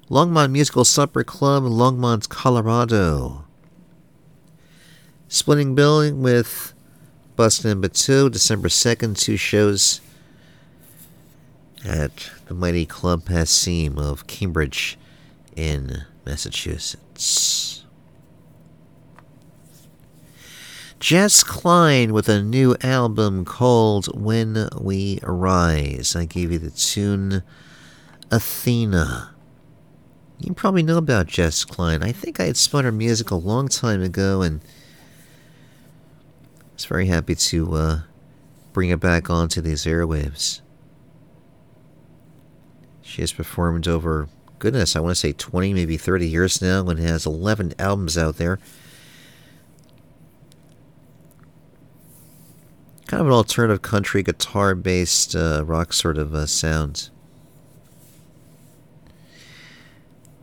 Longmont Musical Supper Club in Longmont, Colorado. Splitting billing with Bustin' Batteau, December 2nd, two shows at the mighty Club Passim of Cambridge in Massachusetts. Jess Klein with a new album called When We Rise. I gave you the tune Athena. You probably know about Jess Klein. I think I had spun her music a long time ago and I was very happy to uh, bring it back onto these airwaves. She has performed over goodness, I want to say 20, maybe 30 years now, and has 11 albums out there. Kind of an alternative country guitar based uh, rock sort of uh, sound.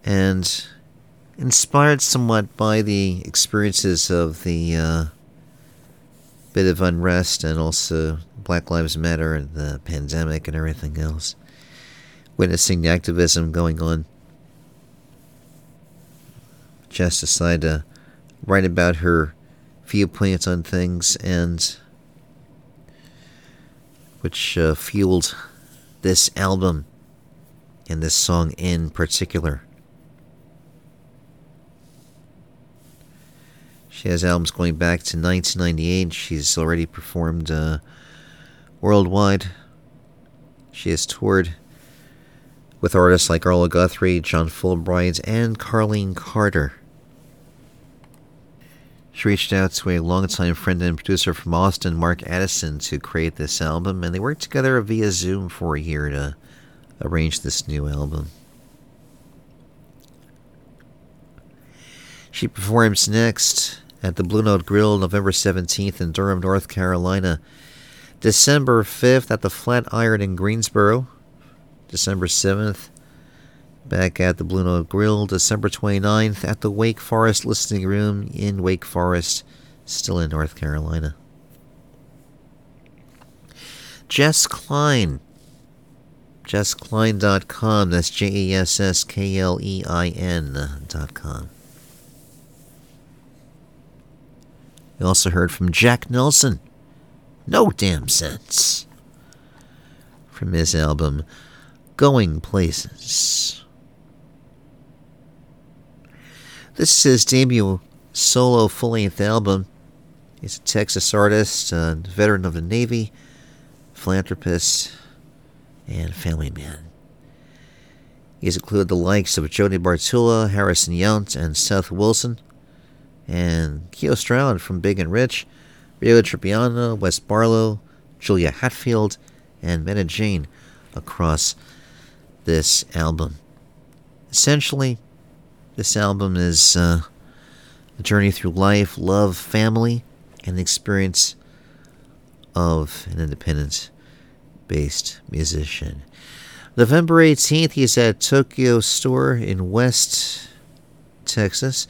And inspired somewhat by the experiences of the uh, bit of unrest and also Black Lives Matter and the pandemic and everything else. Witnessing the activism going on. Jess decided to write about her viewpoints on things and which uh, fueled this album and this song in particular. She has albums going back to 1998. She's already performed uh, worldwide. She has toured with artists like Arlo Guthrie, John Fullbright, and Carlene Carter. She reached out to a longtime friend and producer from Austin, Mark Addison, to create this album, and they worked together via Zoom for a year to arrange this new album. She performs next at the Blue Note Grill November 17th in Durham, North Carolina. December 5th at the Flatiron in Greensboro. December 7th back at the Blue Note Grill. December 29th at the Wake Forest Listening Room in Wake Forest, still in North Carolina. Jess Klein. JessKlein.com. That's J E S S K L E I N.com. We also heard from Jack Nelson. No damn sense. From his album Going Places. This is his debut solo full length album. He's a Texas artist, a veteran of the Navy, philanthropist, and family man. He's included the likes of Joni Bartula, Harrison Yount, and Seth Wilson and Keo Stroud from Big and Rich, Rio Trippiano, Wes Barlow, Julia Hatfield, and Meta Jane across this album. Essentially, this album is uh, a journey through life, love, family, and the experience of an independent based musician. November 18th, he's at Tokyo Store in West Texas.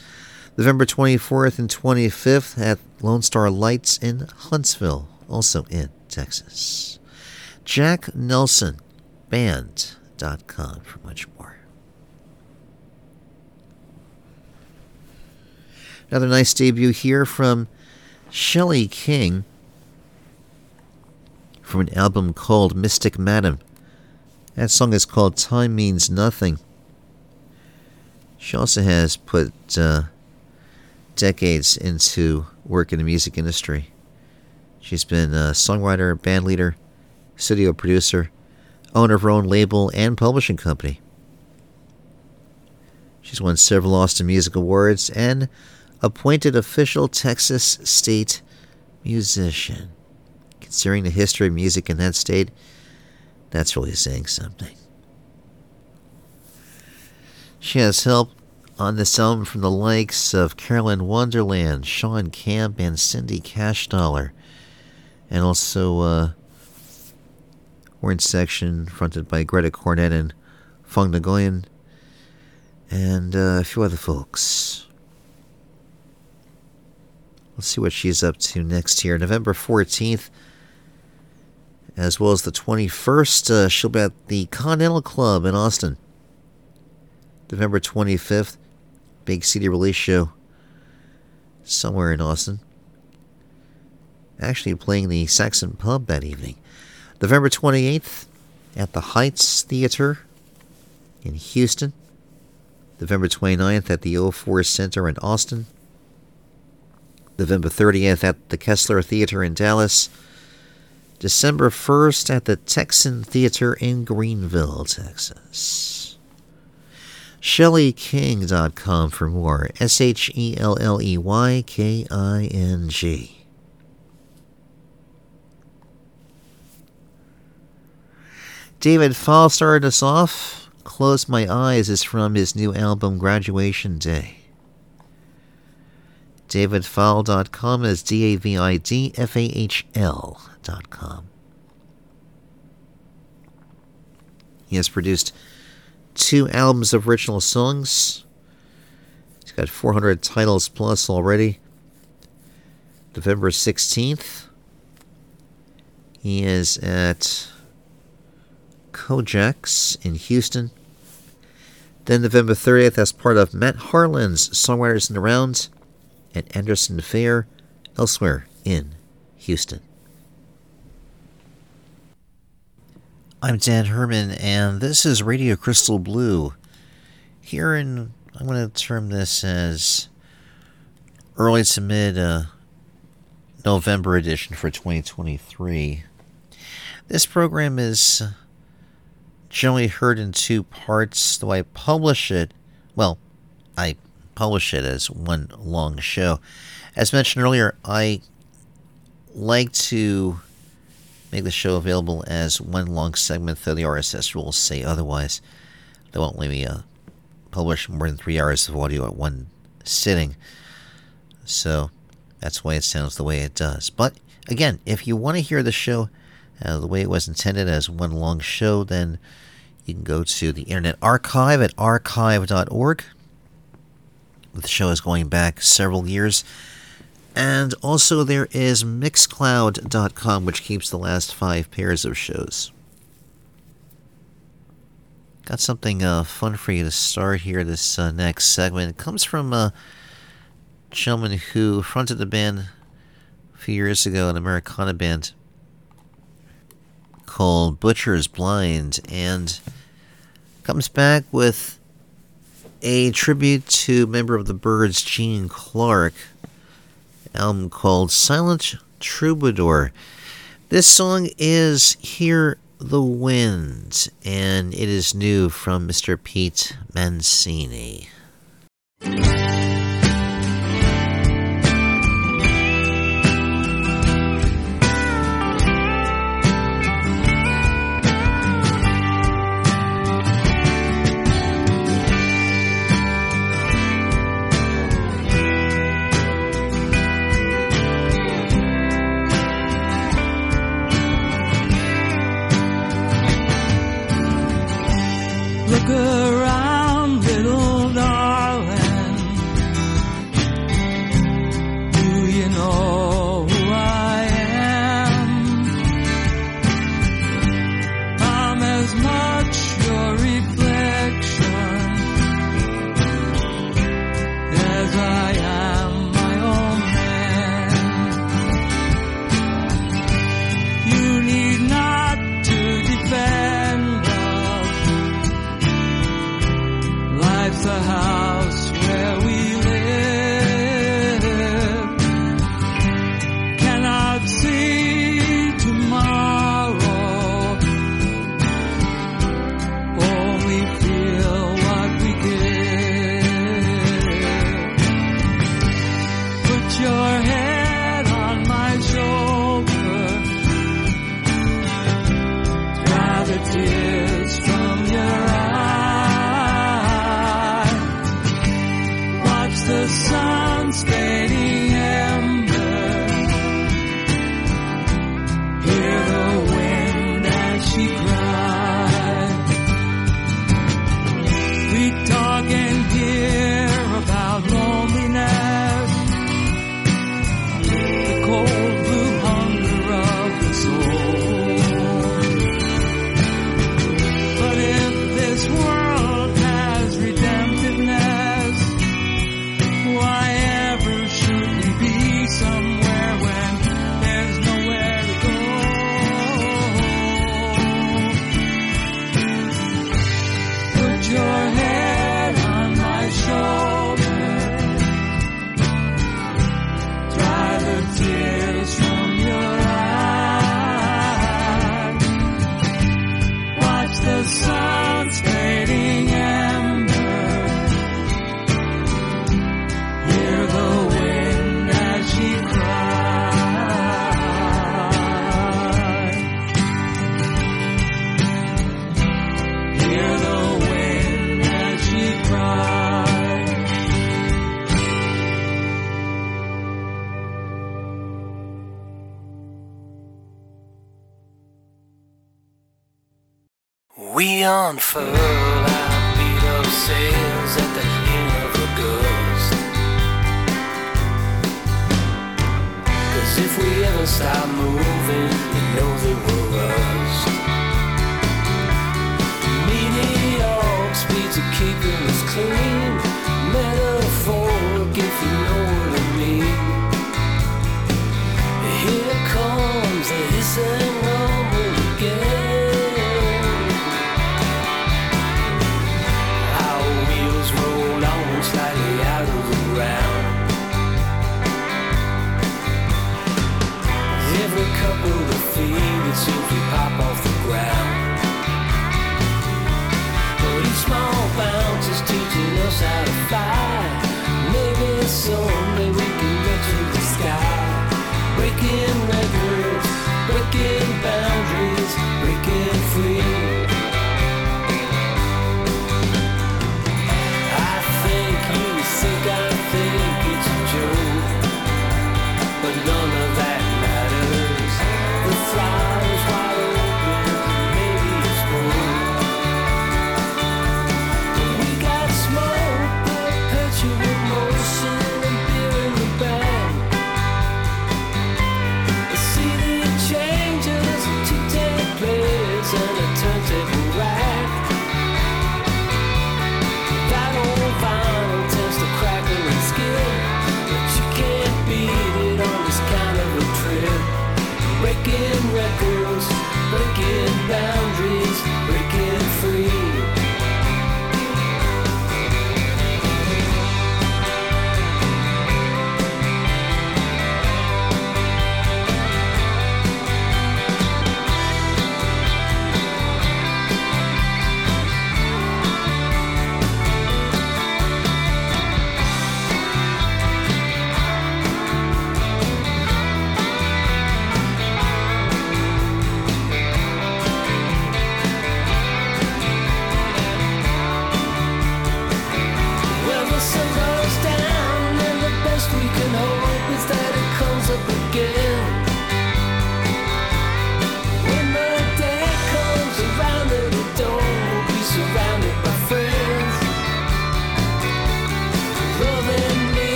November 24th and 25th at Lone Star Lights in Huntsville, also in Texas. Jack Nelson Band.com for much more. Another nice debut here from Shelley King from an album called Mystic Madam. That song is called Time Means Nothing. She also has put uh, decades into work in the music industry. She's been a songwriter, band leader, studio producer, owner of her own label and publishing company. She's won several Austin Music Awards and appointed official Texas state musician. Considering the history of music in that state, that's really saying something. She has helped on this album from the likes of Carolyn Wonderland, Shawn Camp, and Cindy Cashdollar. And also uh, Orange Section, fronted by Greta Cornett and Fung Nguyen, and uh, a few other folks. Let's see what she's up to next here. November 14th, as well as the 21st, uh, she'll be at the Continental Club in Austin. November 25th, big CD release show somewhere in Austin. Actually, playing the Saxon Pub that evening. November 28th at the Heights Theater in Houston. November 29th at the O4 Center in Austin. November 30th at the Kessler Theater in Dallas. December 1st at the Texan Theater in Greenville, Texas. ShelleyKing.com for more. S H E L L E Y K I N G. David Fahl started us off Close My Eyes is from his new album Graduation Day. DavidFahl.com is D A V I D F A H L.com. He has produced two albums of original songs. He's got 400 titles plus already. November 16th, he is at Kojax in Houston. Then November 30th, as part of Matt Harlan's Songwriters in the Round at Anderson Fair, elsewhere in Houston. I'm Dan Herman, and this is Radio Crystal Blue. Here in, I'm going to term this as early to mid uh, November edition for 2023. This program is generally heard in two parts, though I publish it, well, I publish it as one long show. As mentioned earlier, I like to make the show available as one long segment, though the RSS rules say otherwise. They won't let me uh, publish more than three hours of audio at one sitting. So that's why it sounds the way it does. But again, if you want to hear the show uh, the way it was intended as one long show, then you can go to the Internet Archive at archive.org. The show is going back several years. And also, there is Mixcloud.com, which keeps the last five pairs of shows. Got something uh, fun for you to start here. This uh, next segment it comes from a gentleman who fronted the band a few years ago, an Americana band called Butcher's Blind, and comes back with a tribute to member of the Byrds, Gene Clark album called Silent Troubadour. This song is Hear the Wind, and it is new from Mr. Pete Mancini. Unfurl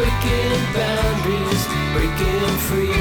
breaking boundaries, breaking free.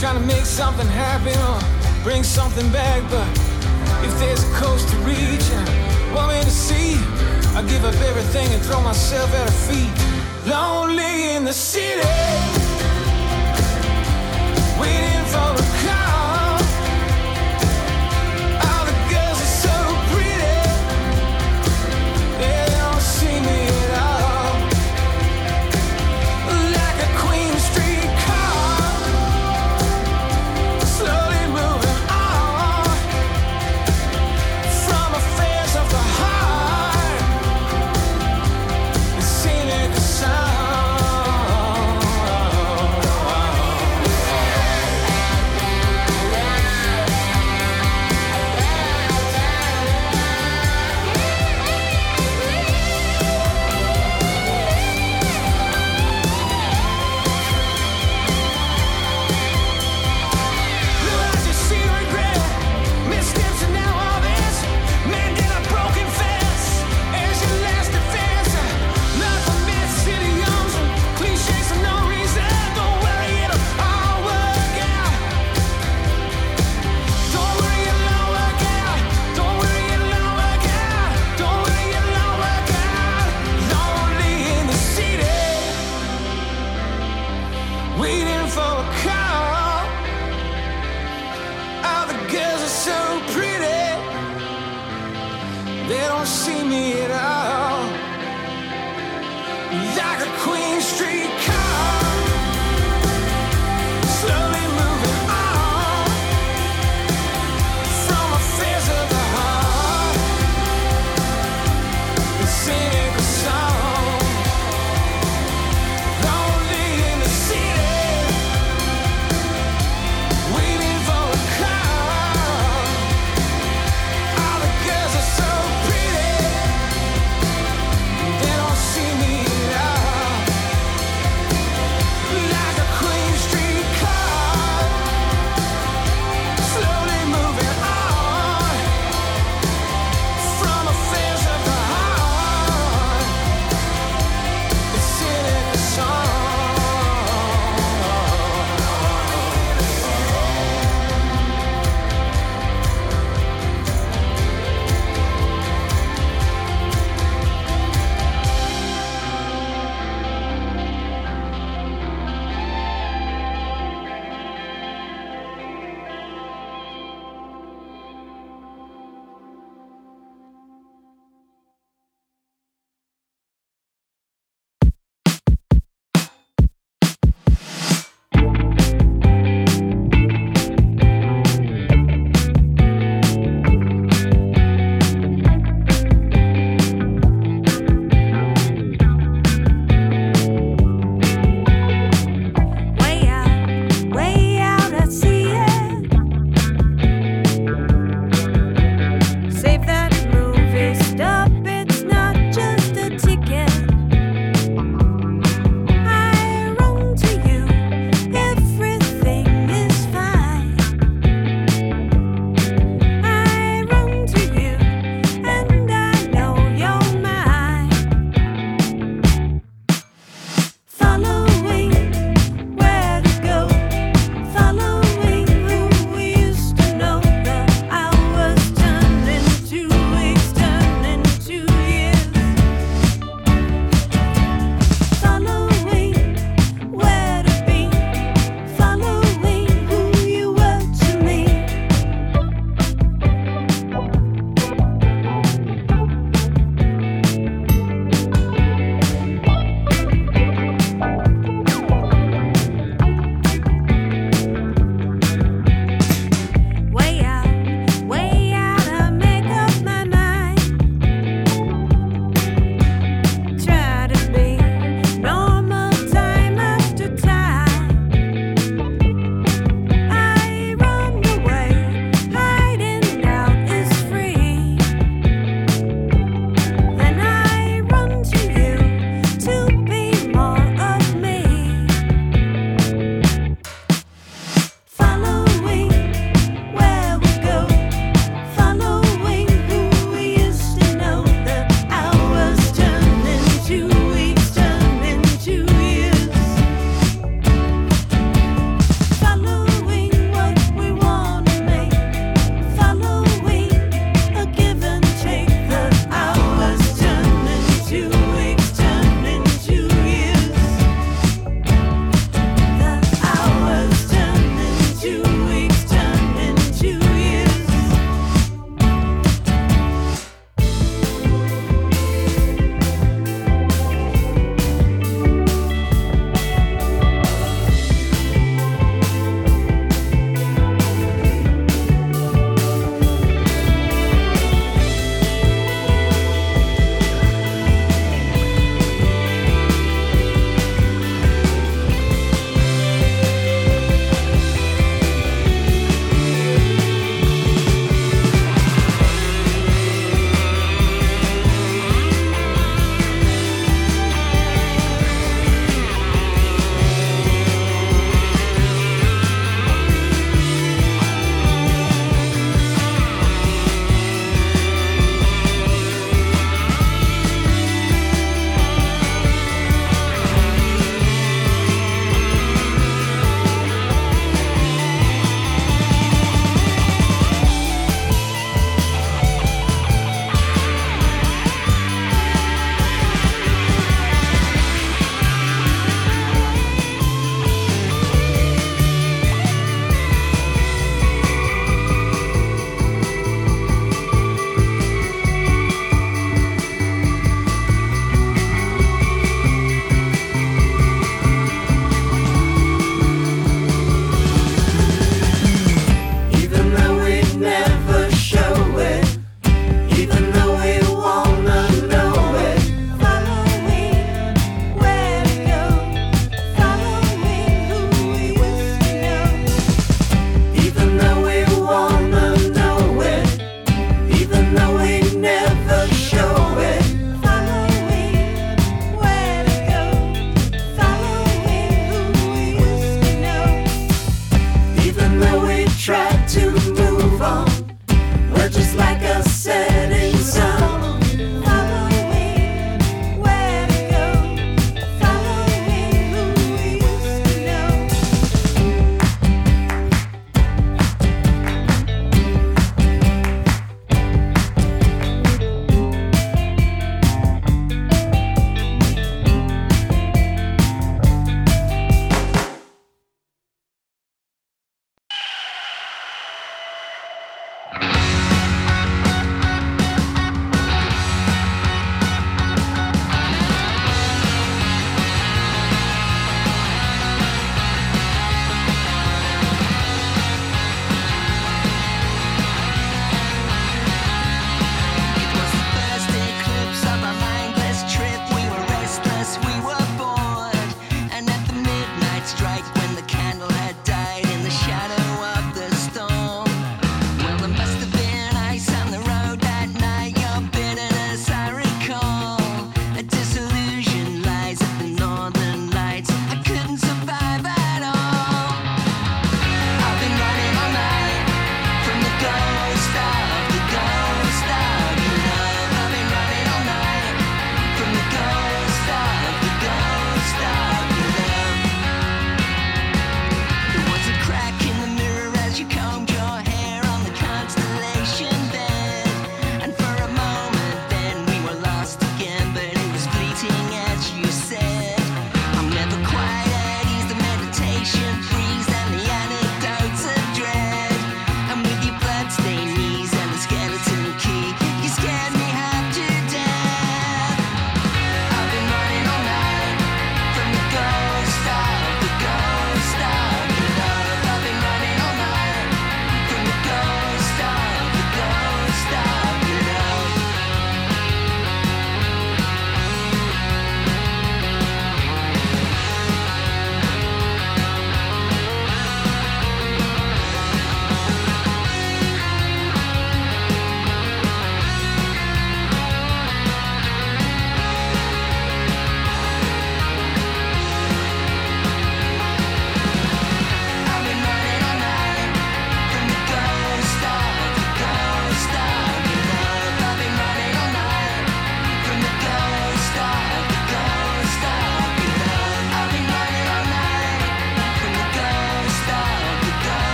Trying to make something happen or bring something back, but if there's a coast to reach and want me to see, I give up everything and throw myself at her feet. Lonely in the city.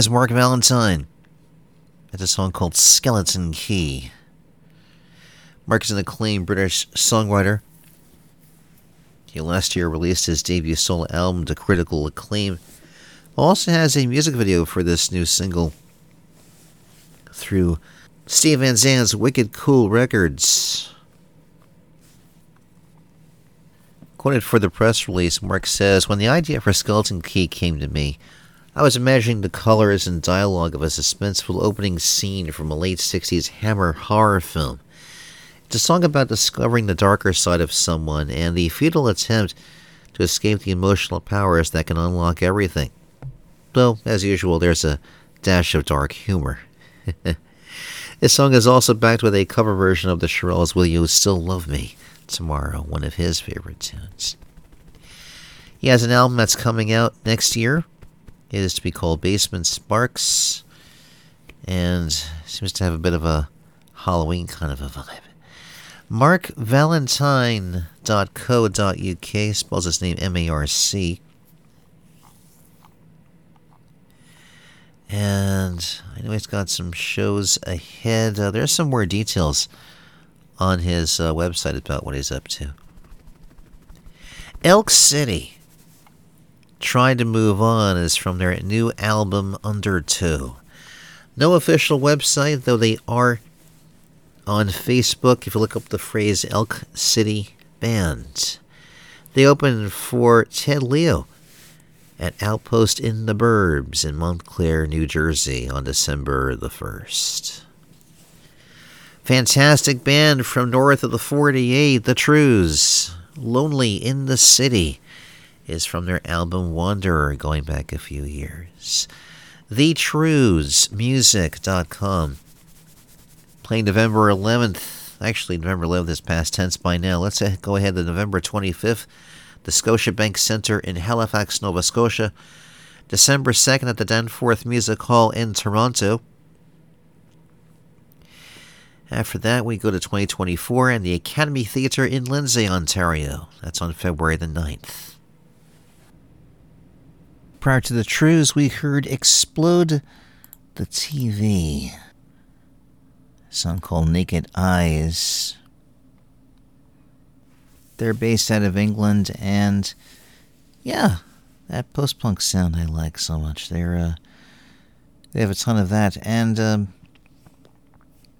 Yes, Marc Valentine. That's a song called Skeleton Key. Marc is an acclaimed British songwriter. He last year released his debut solo album to critical acclaim. Also has a music video for this new single through Steve Van Zandt's Wicked Cool Records. Quoted for the press release, Mark says, When the idea for Skeleton Key came to me, I was imagining the colors and dialogue of a suspenseful opening scene from a late 60s Hammer horror film. It's a song about discovering the darker side of someone and the futile attempt to escape the emotional powers that can unlock everything. Though, as usual, there's a dash of dark humor. this song is also backed with a cover version of the Shirelles' Will You Still Love Me Tomorrow, one of his favorite tunes. He has an album that's coming out next year. It is to be called Basement Sparks and seems to have a bit of a Halloween kind of a vibe. MarcValentine.co.uk spells his name M A R C. And I know he's got some shows ahead. Uh, there's some more details on his uh, website about what he's up to. Elk City, Trying to Move On, is from their new album Undertow. No official website, though they are on Facebook. If you look up the phrase Elk City Band, they opened for Ted Leo at Outpost in the Burbs in Montclair, New Jersey on December the 1st. Fantastic band from north of the 48, The Trews, Lonely in the City is from their album Wanderer going back a few years. TheTrewsMusic.com. Playing November 11th, actually November 11th is past tense by now. Let's go ahead to November 25th the Scotiabank Centre in Halifax, Nova Scotia. December 2nd at the Danforth Music Hall in Toronto. After that, we go to 2024 and the Academy Theatre in Lindsay, Ontario. That's on February the 9th. Prior to the Trews, we heard Explode the TV. A song called Naked Eyes. They're based out of England, and yeah, that post punk sound I like so much. They're uh, they have a ton of that, and um,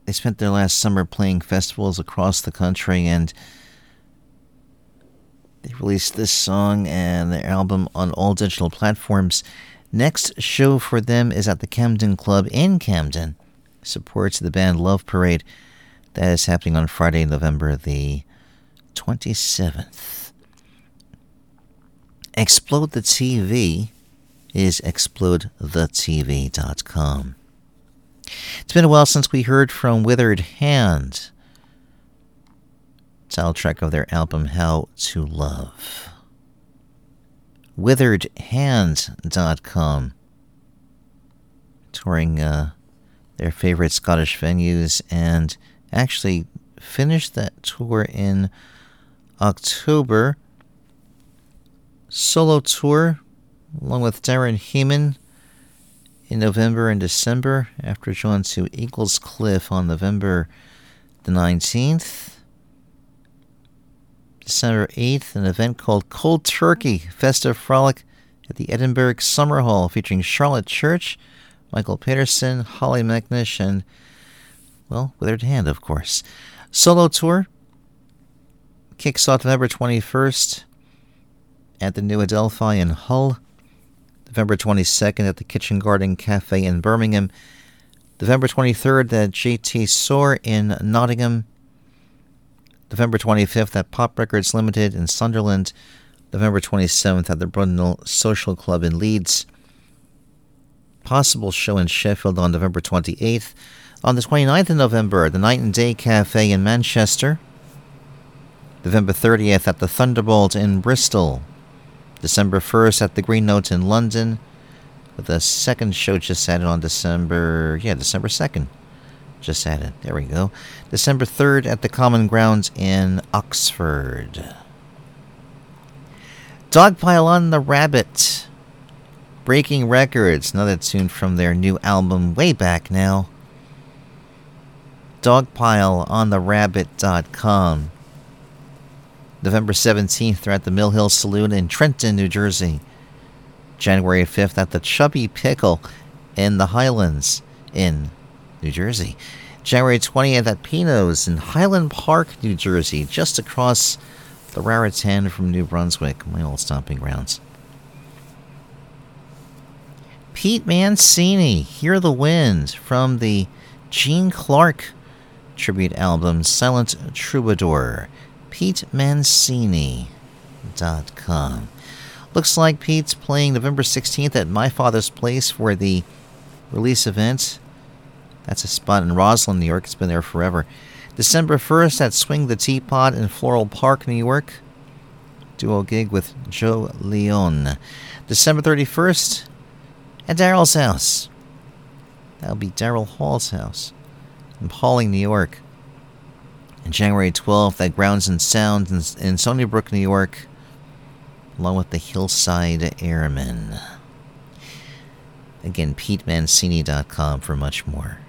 they spent their last summer playing festivals across the country, and they released this song and their album on all digital platforms. Next show for them is at the Camden Club in Camden. Supports the band Love Parade. That is happening on Friday, November the 27th. Explode the TV is explodethetv.com. It's been a while since we heard from Withered Hand, title track of their album How to Love. Witheredhand.com, touring uh, their favorite Scottish venues, and actually finished that tour in October. Solo tour along with Darren Hayman in November and December after going to Eaglescliffe on November the 19th. December 8th, an event called Cold Turkey Festive Frolic at the Edinburgh Summerhall featuring Charlotte Church, Michael Pedersen, Hollie McNish, and, well, Withered Hand, of course. Solo tour kicks off November 21st at the New Adelphi in Hull, November 22nd at the Kitchen Garden Cafe in Birmingham, November 23rd at JT Soar in Nottingham, November 25th at Pop Records Limited in Sunderland, November 27th at the Brudenell Social Club in Leeds, possible show in Sheffield on November 28th. On the 29th of November, the Night and Day Cafe in Manchester, November 30th at the Thunderbolt in Bristol. December 1st at the Green Note in London. With a second show just added on December, yeah, December 2nd. Just added. There we go. December 3rd at the Common Grounds in Oxford. Dogpile on the Rabbit Breaking Records, another tune from their new album way back now. Dogpile on the rabbit.com. November 17th, they're at the Mill Hill Saloon in Trenton, New Jersey. January 5th at the Chubby Pickle in the Highlands in New Jersey. January 20th at Pino's in Highland Park, New Jersey, just across the Raritan from New Brunswick, my old stomping grounds. Pete Mancini, Hear the Wind, from the Gene Clark tribute album Silent Troubadour. PeteMancini.com. Looks like Pete's playing November 16th at My Father's Place for the release event. That's a spot in Roslyn, New York. It's been there forever. December 1st at Swing the Teapot in Floral Park, New York. Duo gig with Joe Leon. December 31st at Daryl's house. That'll be Daryl Hall's house in Pawling, New York. And January 12th at Grounds and Sound in, in Stony Brook, New York, along with the Hillside Airmen. Again, PeteMancini.com for much more.